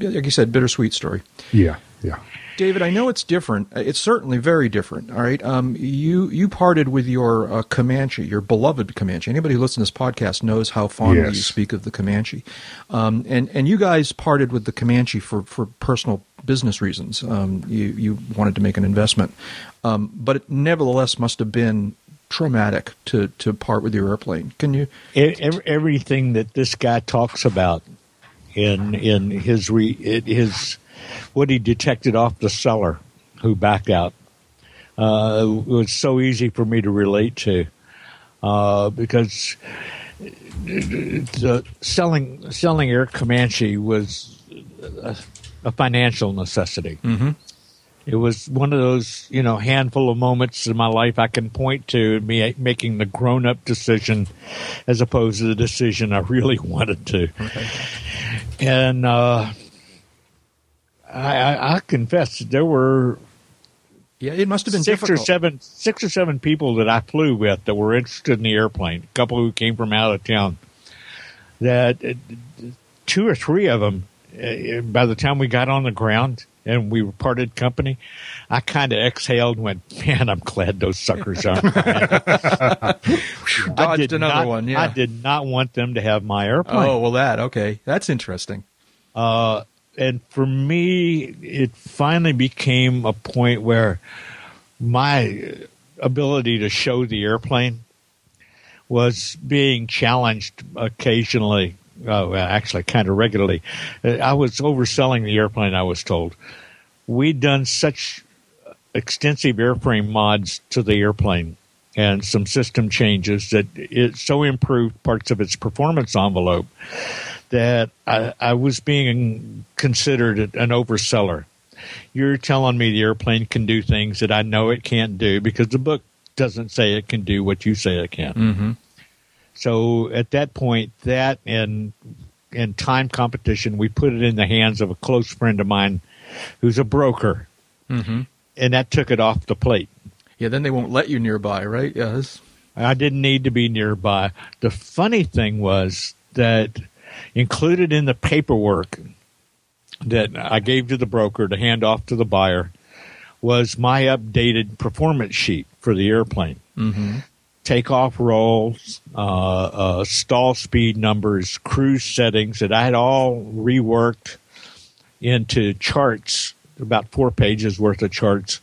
like you said, bittersweet story. Yeah, yeah. David, I know it's different. It's certainly very different. All right, um, you you parted with your uh, Comanche, your beloved Comanche. Anybody who listens to this podcast knows how fondly yes. you speak of the Comanche, um, and and you guys parted with the Comanche for for personal business reasons. Um, you you wanted to make an investment, um, but it nevertheless must have been traumatic to to part with your airplane. Can you? Everything that this guy talks about in in his re, his what he detected off the seller who backed out uh, was so easy for me to relate to uh, because the selling selling Air Comanche was a, a financial necessity. Mm-hmm. It was one of those, you know, handful of moments in my life I can point to me making the grown up decision as opposed to the decision I really [laughs] wanted to. Okay. And uh, I, I, I confess there were yeah, it must have been six difficult. or seven, six or seven people that I flew with that were interested in the airplane. A couple who came from out of town. That uh, two or three of them, uh, by the time we got on the ground and we were parted company, I kind of exhaled and went, "Man, I'm glad those suckers aren't." [laughs] Dodged another not, one. Yeah, I did not want them to have my airplane. Oh well, that okay. That's interesting. Uh, and for me, it finally became a point where my ability to show the airplane was being challenged occasionally. Uh, actually, kind of regularly. Uh, I was overselling the airplane. I was told we'd done such extensive airframe mods to the airplane and some system changes that it so improved parts of its performance envelope that I, I was being considered an overseller. You're telling me the airplane can do things that I know it can't do because the book doesn't say it can do what you say it can. Mm-hmm. So at that point, that and and time competition, we put it in the hands of a close friend of mine who's a broker, mm-hmm. and that took it off the plate. Yeah, then they won't let you nearby, right? Yes. I didn't need to be nearby. The funny thing was that included in the paperwork that I gave to the broker to hand off to the buyer was my updated performance sheet for the airplane. Mm-hmm. Takeoff rolls, uh, uh, stall speed numbers, cruise settings that I had all reworked into charts, about four pages worth of charts,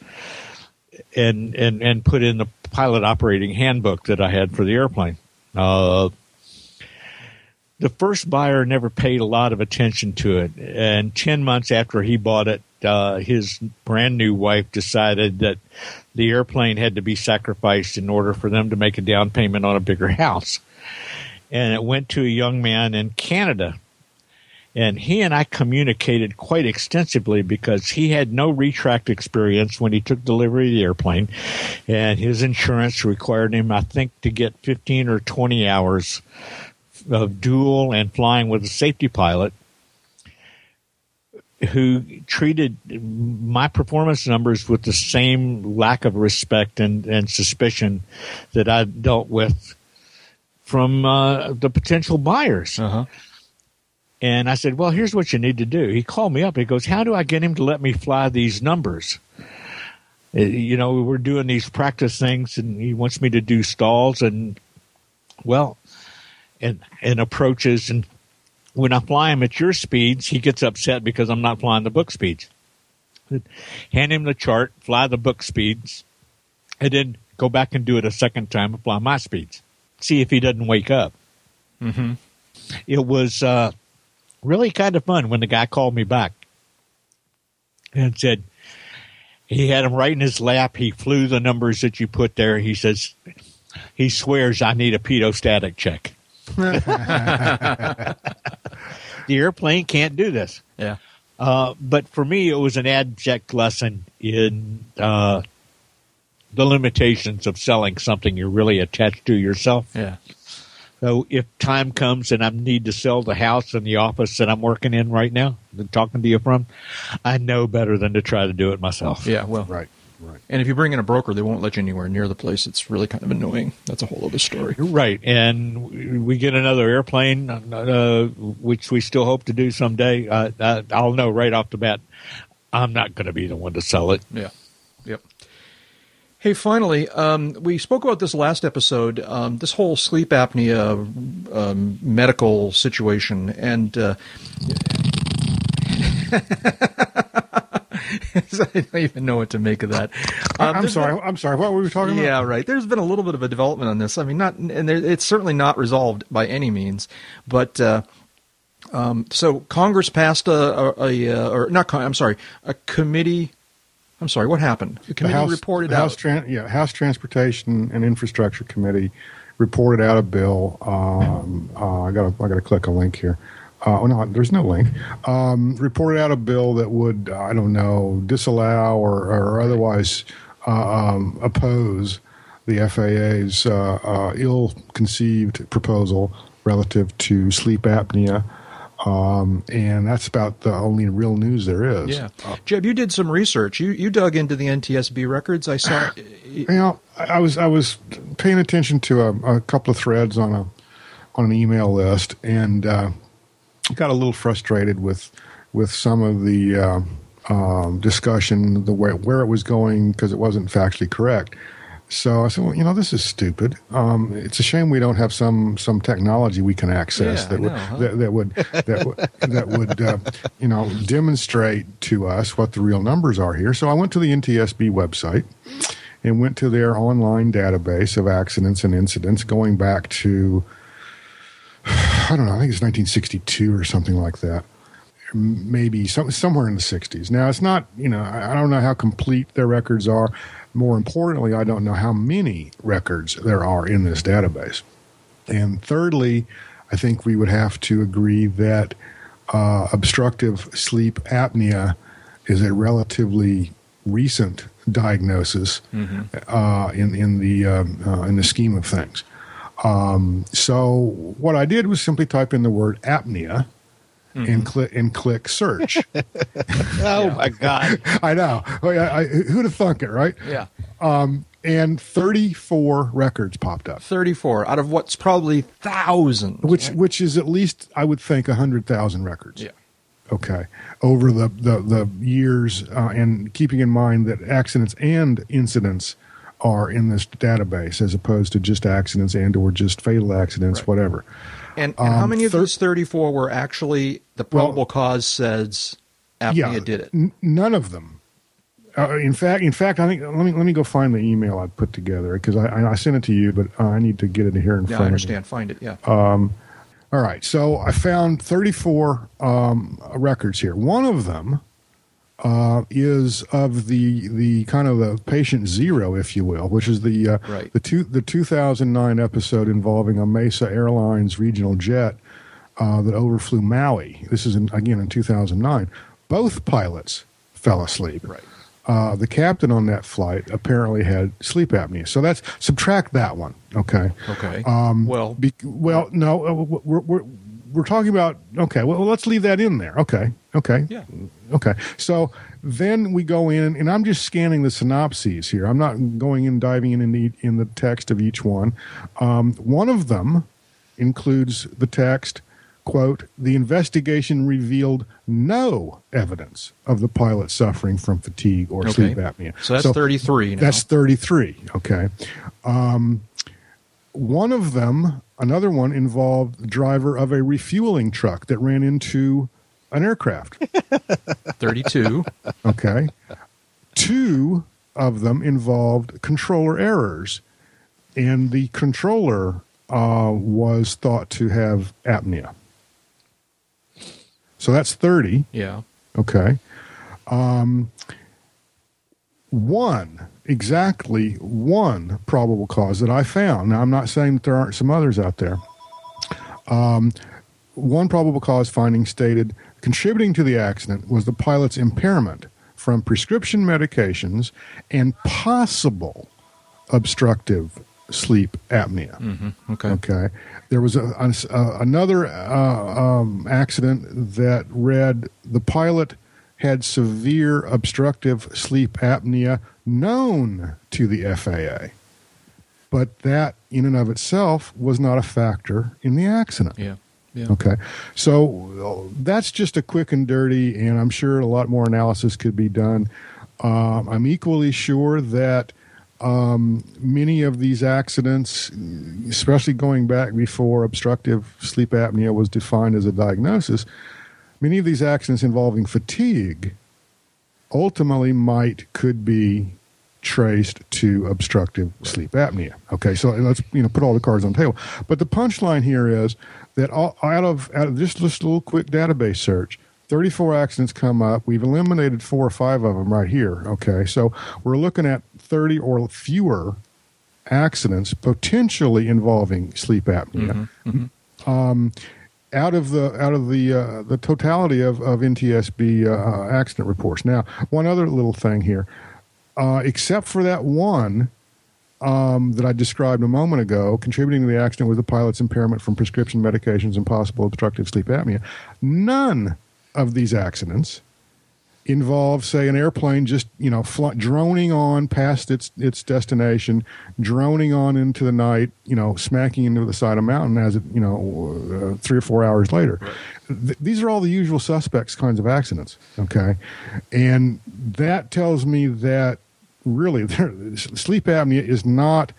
and and and put in the pilot operating handbook that I had for the airplane. Uh, the first buyer never paid a lot of attention to it. And 10 months after he bought it, uh, his brand new wife decided that the airplane had to be sacrificed in order for them to make a down payment on a bigger [laughs] house. And it went to a young man in Canada. And he and I communicated quite extensively because he had no retract experience when he took delivery of the airplane. And his insurance required him, I think, to get 15 or 20 hours of dual and flying with a safety pilot who treated my performance numbers with the same lack of respect and, and suspicion that I dealt with from uh, the potential buyers. Uh-huh. And I said, well, here's what you need to do. He called me up. He goes, how do I get him to let me fly these numbers? Uh, you know, we're doing these practice things and he wants me to do stalls. And well, and and approaches and when I fly him at your speeds, he gets upset because I'm not flying the book speeds. Hand him the chart, fly the book speeds, and then go back and do it a second time and fly my speeds. See if he doesn't wake up. Mm-hmm. It was uh, really kind of fun when the guy called me back and said he had him right in his lap. He flew the numbers that you put there. He says he swears I need a pitot-static check. [laughs] the airplane can't do this. Yeah. Uh, but for me, it was an abject lesson in uh, the limitations of selling something you're really attached to yourself. Yeah. So if time comes and I need to sell the house and the office that I'm working in right now, that talking to you from, I know better than to try to do it myself. Yeah. Well. Right. Right. And if you bring in a broker, they won't let you anywhere near the place. It's really kind of annoying. That's a whole other story. Right, and we get another airplane, uh, which we still hope to do someday. Uh, I'll know right off the bat, I'm not going to be the one to sell it. Yeah. Yep. Hey, finally, um, we spoke about this last episode. Um, this whole sleep apnea um, medical situation, and uh, [laughs] [laughs] I don't even know what to make of that. Um, I'm sorry. been- I'm sorry. What were we talking about? yeah, right. There's been a little bit of a development on this. I mean, not, and there, it's certainly not resolved by any means. But uh, um, so Congress passed a, a, a uh, or not. Con- I'm sorry, a committee. I'm sorry. What happened? The The committee House, reported the House, out. Tran- yeah, House Transportation and Infrastructure Committee reported out a bill. Um, uh, I got I got to click a link here. Uh, oh no, there's no link. Um, reported out a bill that would I don't know disallow or, or otherwise uh, um, oppose the FAA's uh, uh, ill-conceived proposal relative to sleep apnea. Um, and that's about the only real news there is. yeah, Jeb, you did some research. You you dug into the NTSB records. I saw. you know, I I was I was paying attention to a, a couple of threads on a on an email list, and uh, got a little frustrated with with some of the uh, um, discussion, the way where it was going because it wasn't factually correct. So I said, well, you know, this is stupid. Um, it's a shame we don't have some some technology we can access Yeah, that, would, know, huh? that that would that would that would uh, you know demonstrate to us what the real numbers are here. So I went to the NTSB website and went to their online database of accidents and incidents going back to I don't know, I think it's 1962 or something like that. Maybe some, somewhere in the 60s. Now, it's not, you know, I don't know how complete their records are. More importantly, I don't know how many records there are in this database. And thirdly, I think we would have to agree that uh, obstructive sleep apnea is a relatively recent diagnosis uh, in in the um, uh, in the scheme of things. Um, so what I did was simply type in the word apnea and click and click search. [laughs] Oh my God! [laughs] I know. Yeah, I, who'd have thunk it, right? Yeah, Um, And 34 records popped up, thirty-four out of what's probably thousands. which which is at least I would think 100,000 records. Yeah. Okay. Over the the, the years, uh, and keeping in mind that accidents and incidents are in this database as opposed to just accidents and or just fatal accidents, Right. whatever. And, and how Um, many of thir- these 34 were actually the probable cause says apnea yeah, did it? N- none of them. Uh, in fact, in fact, I think let me let me go find the email I put together because I, I I sent it to you, but I need to get it here in Yeah, front I understand. Find it. Yeah. All right, so I found 34 um, records here. One of them uh, is of the the kind of the patient zero, if you will, which is the uh, Right. the two the 2009 episode involving a Mesa Airlines regional jet uh, that overflew Maui. This is in, again in 2009. Both pilots fell asleep. Right. Uh, the captain on that flight apparently had sleep apnea. So that's subtract that one. Okay. Okay. Um, well, Be- well, no, uh, we're, we're we're talking about okay. Well, let's leave that in there. Okay, okay, Yeah. okay. So then we go in, and I'm just scanning the synopses here. I'm not going in diving in in the, in the text of each one. Um, one of them includes the text. Quote, the investigation revealed no evidence of the pilot suffering from fatigue or Okay. sleep apnea. So that's 33 now. That's 33. Okay. Um, one of them, another one, involved the driver of a refueling truck that ran into an aircraft. [laughs] 32. Okay. Two of them involved controller errors, and the controller uh, was thought to have apnea. So that's 30. yeah. Okay. Um, one, exactly one probable cause that I found. Now, I'm not saying that there aren't some others out there. Um, one probable cause finding stated contributing to the accident was the pilot's impairment from prescription medications and possible obstructive sleep apnea. Mm-hmm. Okay. Okay. There was a, a, another uh, um, accident that read the pilot had severe obstructive sleep apnea known to the FAA. But that, in and of itself, was not a factor in the accident. Yeah. Yeah. Okay. So that's just a quick and dirty, and I'm sure a lot more analysis could be done. Um, I'm equally sure that um, many of these accidents, especially going back before obstructive sleep apnea was defined as a diagnosis, many of these accidents involving fatigue ultimately might could be traced to obstructive sleep apnea. Okay, so let's you know put all the cards on the table. But the punchline here is that all, out of out of just this little quick database search, 34 accidents come up. We've eliminated four or five of them right here. Okay, so we're looking at 30 or fewer accidents potentially involving sleep apnea. Mm-hmm. Mm-hmm. Um, out of the out of the uh, the totality of, of NTSB uh, accident reports. Now, one other little thing here, uh, except for that one um, that I described a moment ago, contributing to the accident was the pilot's impairment from prescription medications and possible obstructive sleep apnea. None of these accidents involve, say, an airplane just you know fl- droning on past its its destination, droning on into the night, you know, smacking into the side of a mountain as it you know uh, three or four hours later. Th- these are all the usual suspects kinds of accidents. Okay, and that tells me that really [laughs] sleep apnea is not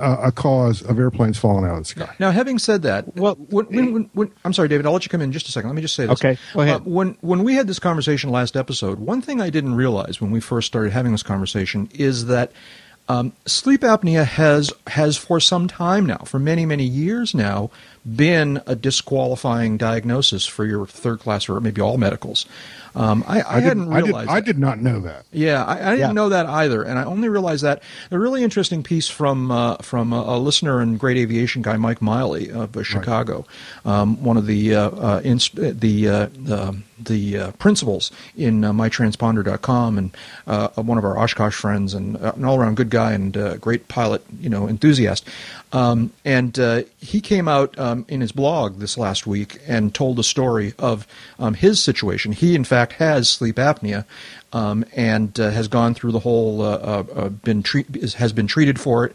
a cause of airplanes falling out of the sky. Now, having said that, well, when, when, when, I'm sorry, David. I'll let you come in just a second. Let me just say this. Okay, go ahead. Uh, when when we had this conversation last episode, one thing I didn't realize when we first started having this conversation is that um, sleep apnea has has for some time now, for many many years now, been a disqualifying diagnosis for your third class or maybe all medicals. Um, I, I, I hadn't realized. I did, I did, not know that. Yeah, I, I didn't yeah. know that either, and I only realized that a really interesting piece from uh, from a, a, listener and great aviation guy, Mike Miley of uh, Chicago, right. um, one of the uh, uh ins- the uh, the uh, principals in uh, mytransponder.com and uh, one of our Oshkosh friends and an all around good guy and great pilot, you know, enthusiast. Um, and uh, he came out um, in his blog this last week and told a story of um, his situation. He, in fact, has sleep apnea um, and uh, has gone through the whole, uh, uh, uh been treat, has been treated for it.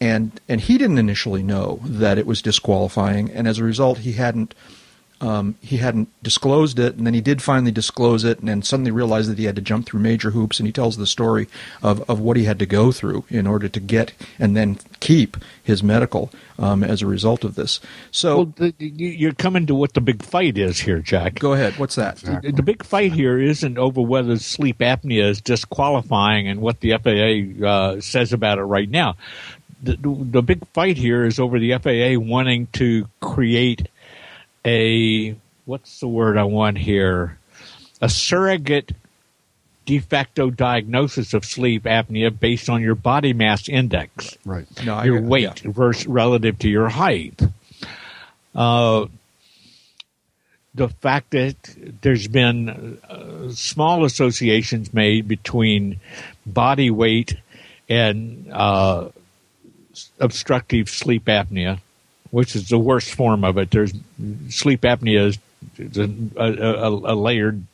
And, and he didn't initially know that it was disqualifying, and as a result, he hadn't um, he hadn't disclosed it, and then he did finally disclose it, and then suddenly realized that he had to jump through major hoops. And he tells the story of, of what he had to go through in order to get and then keep his medical um, as a result of this. So well, the, you're coming to what the big fight is here, Jack. Go ahead. What's that? Exactly. The, the big fight here isn't over whether sleep apnea is disqualifying and what the FAA uh, says about it right now. The, the big fight here is over the FAA wanting to create a what's the word I want here? A surrogate de facto diagnosis of sleep apnea based on your body mass index, right? No, your I, weight yeah. versus relative to your height. Uh, the fact that there's been uh, small associations made between body weight and uh, obstructive sleep apnea which is the worst form of it. There's sleep apnea is a, a, a layered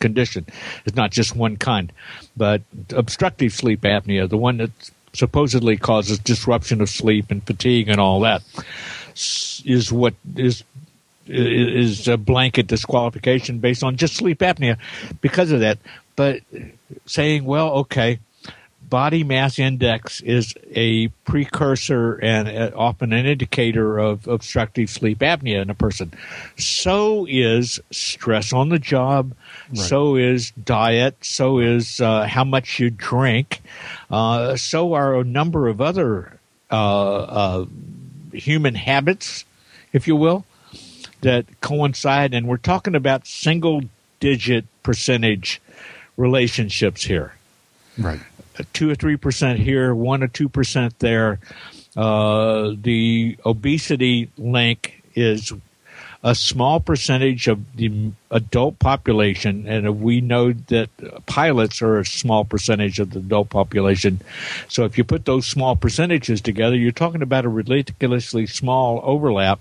condition. It's not just one kind, but obstructive sleep apnea, the one that supposedly causes disruption of sleep and fatigue and all that, is what is is a blanket disqualification based on just sleep apnea because of that. But saying, well, okay, body mass index is a precursor and often an indicator of obstructive sleep apnea in a person. So is stress on the job. Right. So is diet. So is uh, how much you drink. Uh, so are a number of other uh, uh, human habits, if you will, that coincide. And we're talking about single digit percentage relationships here. Right. Two or three percent here, one or two percent there. Uh, the obesity link is a small percentage of the adult population, and we know that pilots are a small percentage of the adult population. So if you put those small percentages together, you're talking about a ridiculously small overlap.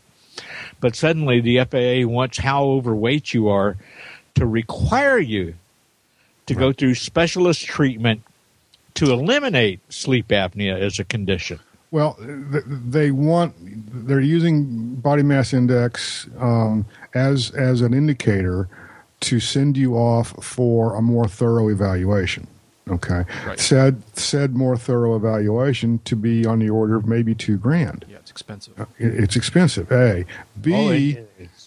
But suddenly the FAA wants how overweight you are to require you to go through specialist treatment to eliminate sleep apnea as a condition. Well, they want they're using body mass index um, as as an indicator to send you off for a more thorough evaluation. Okay, Right. said said more thorough evaluation to be on the order of maybe two grand. Yeah, it's expensive. It- It's expensive. A, B.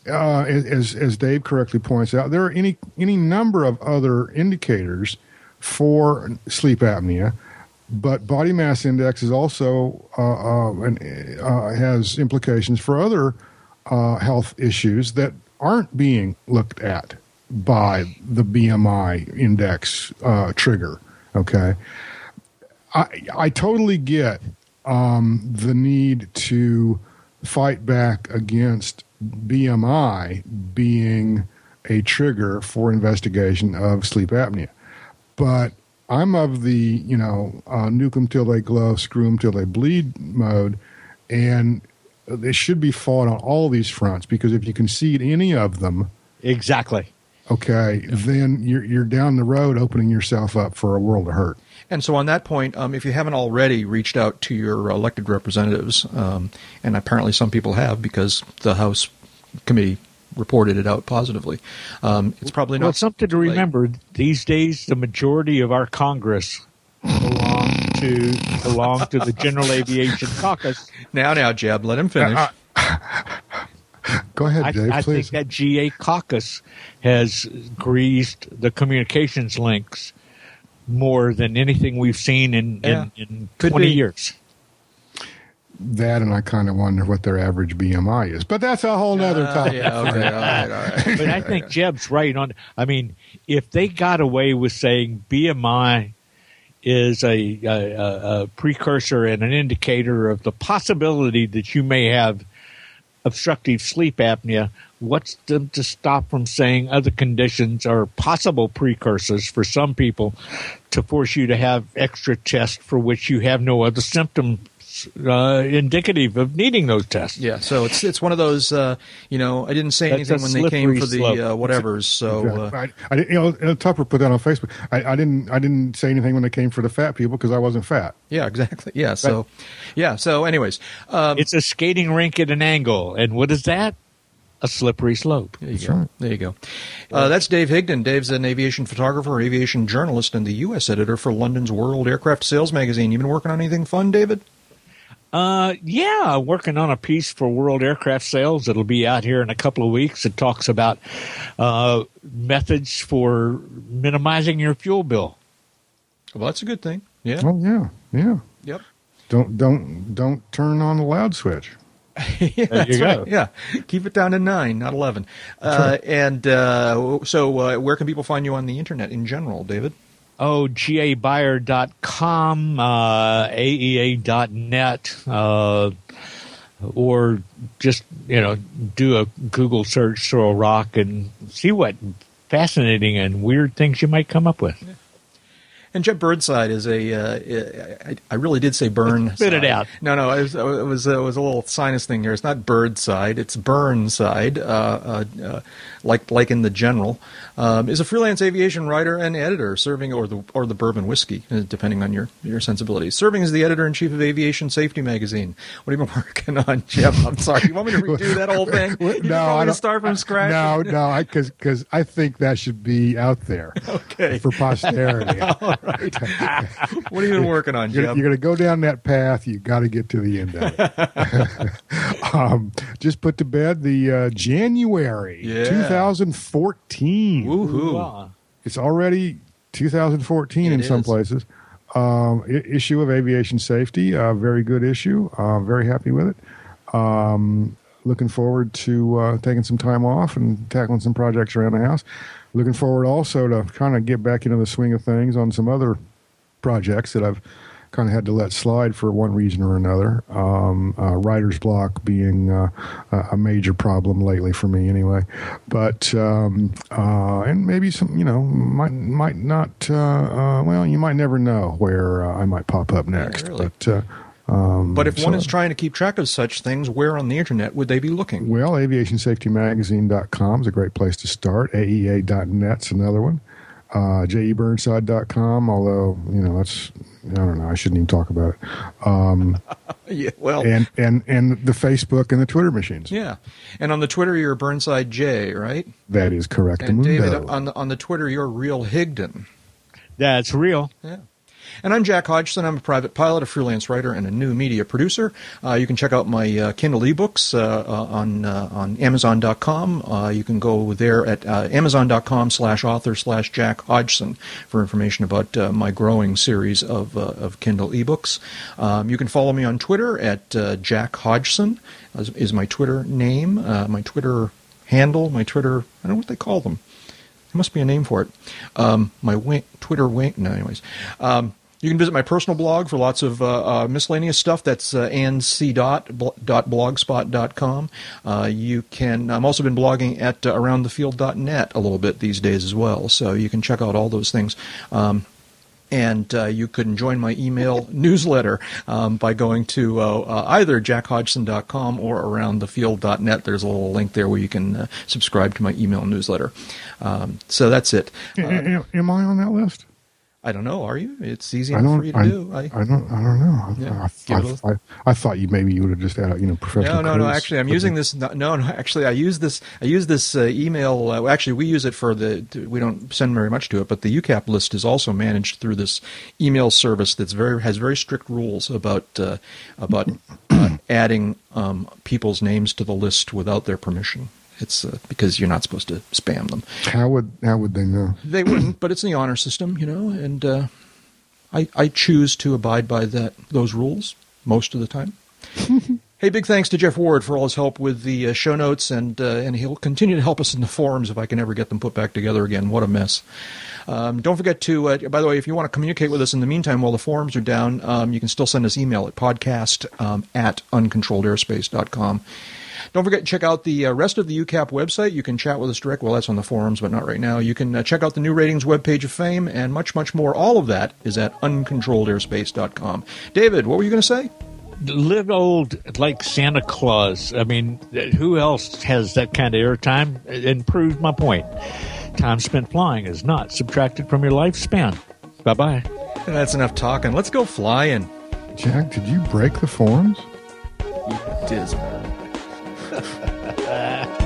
Oh, uh, as as Dave correctly points out, there are any any number of other indicators for sleep apnea, but body mass index is also uh, uh, an, uh, has implications for other uh, health issues that aren't being looked at by the BMI index uh, trigger. Okay, I I totally get um, the need to fight back against BMI being a trigger for investigation of sleep apnea. But I'm of the, you know, uh, nuke them till they glow, screw them till they bleed mode. And it should be fought on all these fronts because if you concede any of them, Exactly. okay, then you're, you're down the road opening yourself up for a world of hurt. And so, on that point, um, if you haven't already reached out to your elected representatives, um, and apparently some people have because the House committee reported it out positively, um, it's probably not Well, something to too late. remember these days. The majority of our Congress belong to belong to the General Aviation Caucus. Now, now, Jeb, let him finish. [laughs] Go ahead, I, Dave, I please. think that GA caucus has greased the communications links more than anything we've seen in, Yeah. in, in 20 be. years. That and I kind of wonder what their average BMI is. But that's a whole nother Uh, topic. yeah, okay, all right, all right. [laughs] But I think [laughs] Jeb's right on. I mean, if they got away with saying BMI is a, a, a, a precursor and an indicator of the possibility that you may have obstructive sleep apnea, what's them to stop from saying other conditions are possible precursors for some people to force you to have extra tests for which you have no other symptoms uh, indicative of needing those tests? Yeah, so it's it's one of those. Uh, you know, I didn't say That's anything when they came slippery for the slope. uh, whatever's. So uh, I, I didn't, you know, Tupper put that on Facebook. I, I didn't. I didn't say anything when they came for the fat people because I wasn't fat. yeah, exactly. Yeah, so yeah, so anyways, um, It's a skating rink at an angle. And what is that? A slippery slope. There you go. There you go. Uh, that's Dave Higdon. Dave's an aviation photographer, aviation journalist, and the U.S. editor for London's World Aircraft Sales magazine. You been working on anything fun, David? Uh, yeah, working on a piece for World Aircraft Sales. It'll be out here in a couple of weeks. It talks about uh, methods for minimizing your fuel bill. Well, that's a good thing. Yeah. Oh yeah, yeah. Yep. Don't don't don't turn on the loud switch. [laughs] yeah, There you that's right. go. Yeah, keep it down to nine, not eleven. Uh, and uh, so, uh, where can people find you on the internet in general, David? Oh, gabuyer.com, uh, aea.net, uh, or just, you know, do a Google search, throw a rock, and see what fascinating and weird things you might come up with. And Jeb Birdside is a. Uh, I, I really did say burn. Spit it out. No, no, it was it was, it was a little sinus thing here. It's not Birdside. It's Burnside. Uh, uh, uh, like like in the general, um, is a freelance aviation writer and editor, serving or the or the bourbon whiskey, uh, depending on your your sensibilities. Serving as the editor in chief of Aviation Safety magazine. What have you been [laughs] working on, Jeb? I'm sorry. You want me to redo that whole [laughs] thing? You no, want I don't- start from scratch. No, no, because because I think that should be out there [laughs] Okay. for posterity. Right. [laughs] what have you been working on, You're, Jeb? you're going to go down that path. You got to get to the end of it. [laughs] um, just put to bed the uh, January Yeah. 2014. Woohoo! It's already 2014 in It some places. Um, i- issue of aviation safety, uh, very good issue. Uh, very happy with it. Um, looking forward to uh, taking some time off and tackling some projects around the house. Looking forward also to kind of get back into the swing of things on some other projects that I've kind of had to let slide for one reason or another. Um, uh, writer's block being uh, a major problem lately for me, anyway. But um, uh, and maybe some, you know, might might not. Uh, uh, well, you might never know where uh, I might pop up next. really. But um, But if one is trying to keep track of such things, where on the internet would they be looking? Well, aviationsafetymagazine.com is a great place to start. AEA.net's another one. Uh, jeburnside.com, although, you know, that's, I don't know, I shouldn't even talk about it. Um, [laughs] Yeah, well, and, and, and the Facebook and the Twitter machines. yeah. And on the Twitter, you're Burnside J, right? That is correct. And David, on the on the Twitter, you're Real Higdon. That's real. Yeah. And I'm Jack Hodgson. I'm a private pilot, a freelance writer, and a new media producer. Uh, you can check out my uh, Kindle ebooks uh, uh, on uh, on Amazon.com. You can go there at Amazon.com slash author slash Jack Hodgson for information about my growing series of of Kindle ebooks. Um, you can follow me on Twitter at Jack Hodgson is, my Twitter name, my Twitter handle, my Twitter. I don't know what they call them. There must be a name for it. Um, my wink, Twitter wink. No, anyways. Um, you can visit my personal blog for lots of uh, uh, miscellaneous stuff. That's uh, anc.blogspot.com. Uh, you can. I'm also been blogging at uh, aroundthefield.net a little bit these days as well. So you can check out all those things. Um, and uh, you can join my email newsletter um, by going to uh, uh, either jackhodgson.com or aroundthefield.net. There's a little link there where you can uh, subscribe to my email newsletter. Um, so that's it. Am I on that list? I don't know. Are you? It's easy I enough for you to I, do. I, don't. I don't know. Yeah, I, I, I, I thought you maybe you would have just had you know professional. No, no, no. Actually, I'm using this. No, no. Actually, I use this. I use this uh, email. Uh, actually, we use it for the. We don't send very much to it, but the UCAP list is also managed through this email service that's very has very strict rules about uh, about uh, adding um, people's names to the list without their permission. It's uh, because you're not supposed to spam them. How would how would they know? They wouldn't, [clears throat] but it's in the honor system, you know, and uh, I, I choose to abide by that those rules most of the time. [laughs] hey, big thanks to Jeff Ward for all his help with the uh, show notes, and uh, and he'll continue to help us in the forums if I can ever get them put back together again. What a mess! Um, don't forget to, uh, by the way, if you want to communicate with us in the meantime while the forums are down, um, you can still send us email at podcast um, at uncontrolledairspace.com. Don't forget to check out the uh, rest of the UCAP website. You can chat with us direct. Well, that's on the forums, but not right now. You can uh, check out the new ratings webpage of fame and much, much more. All of that is at uncontrolledairspace.com. David, what were you going to say? Live old like Santa Claus. I mean, who else has that kind of airtime? And proves my point. Time spent flying is not subtracted from your lifespan. Bye bye. That's enough talking. Let's go flying. Jack, did you break the forums? Dismal uh. [laughs]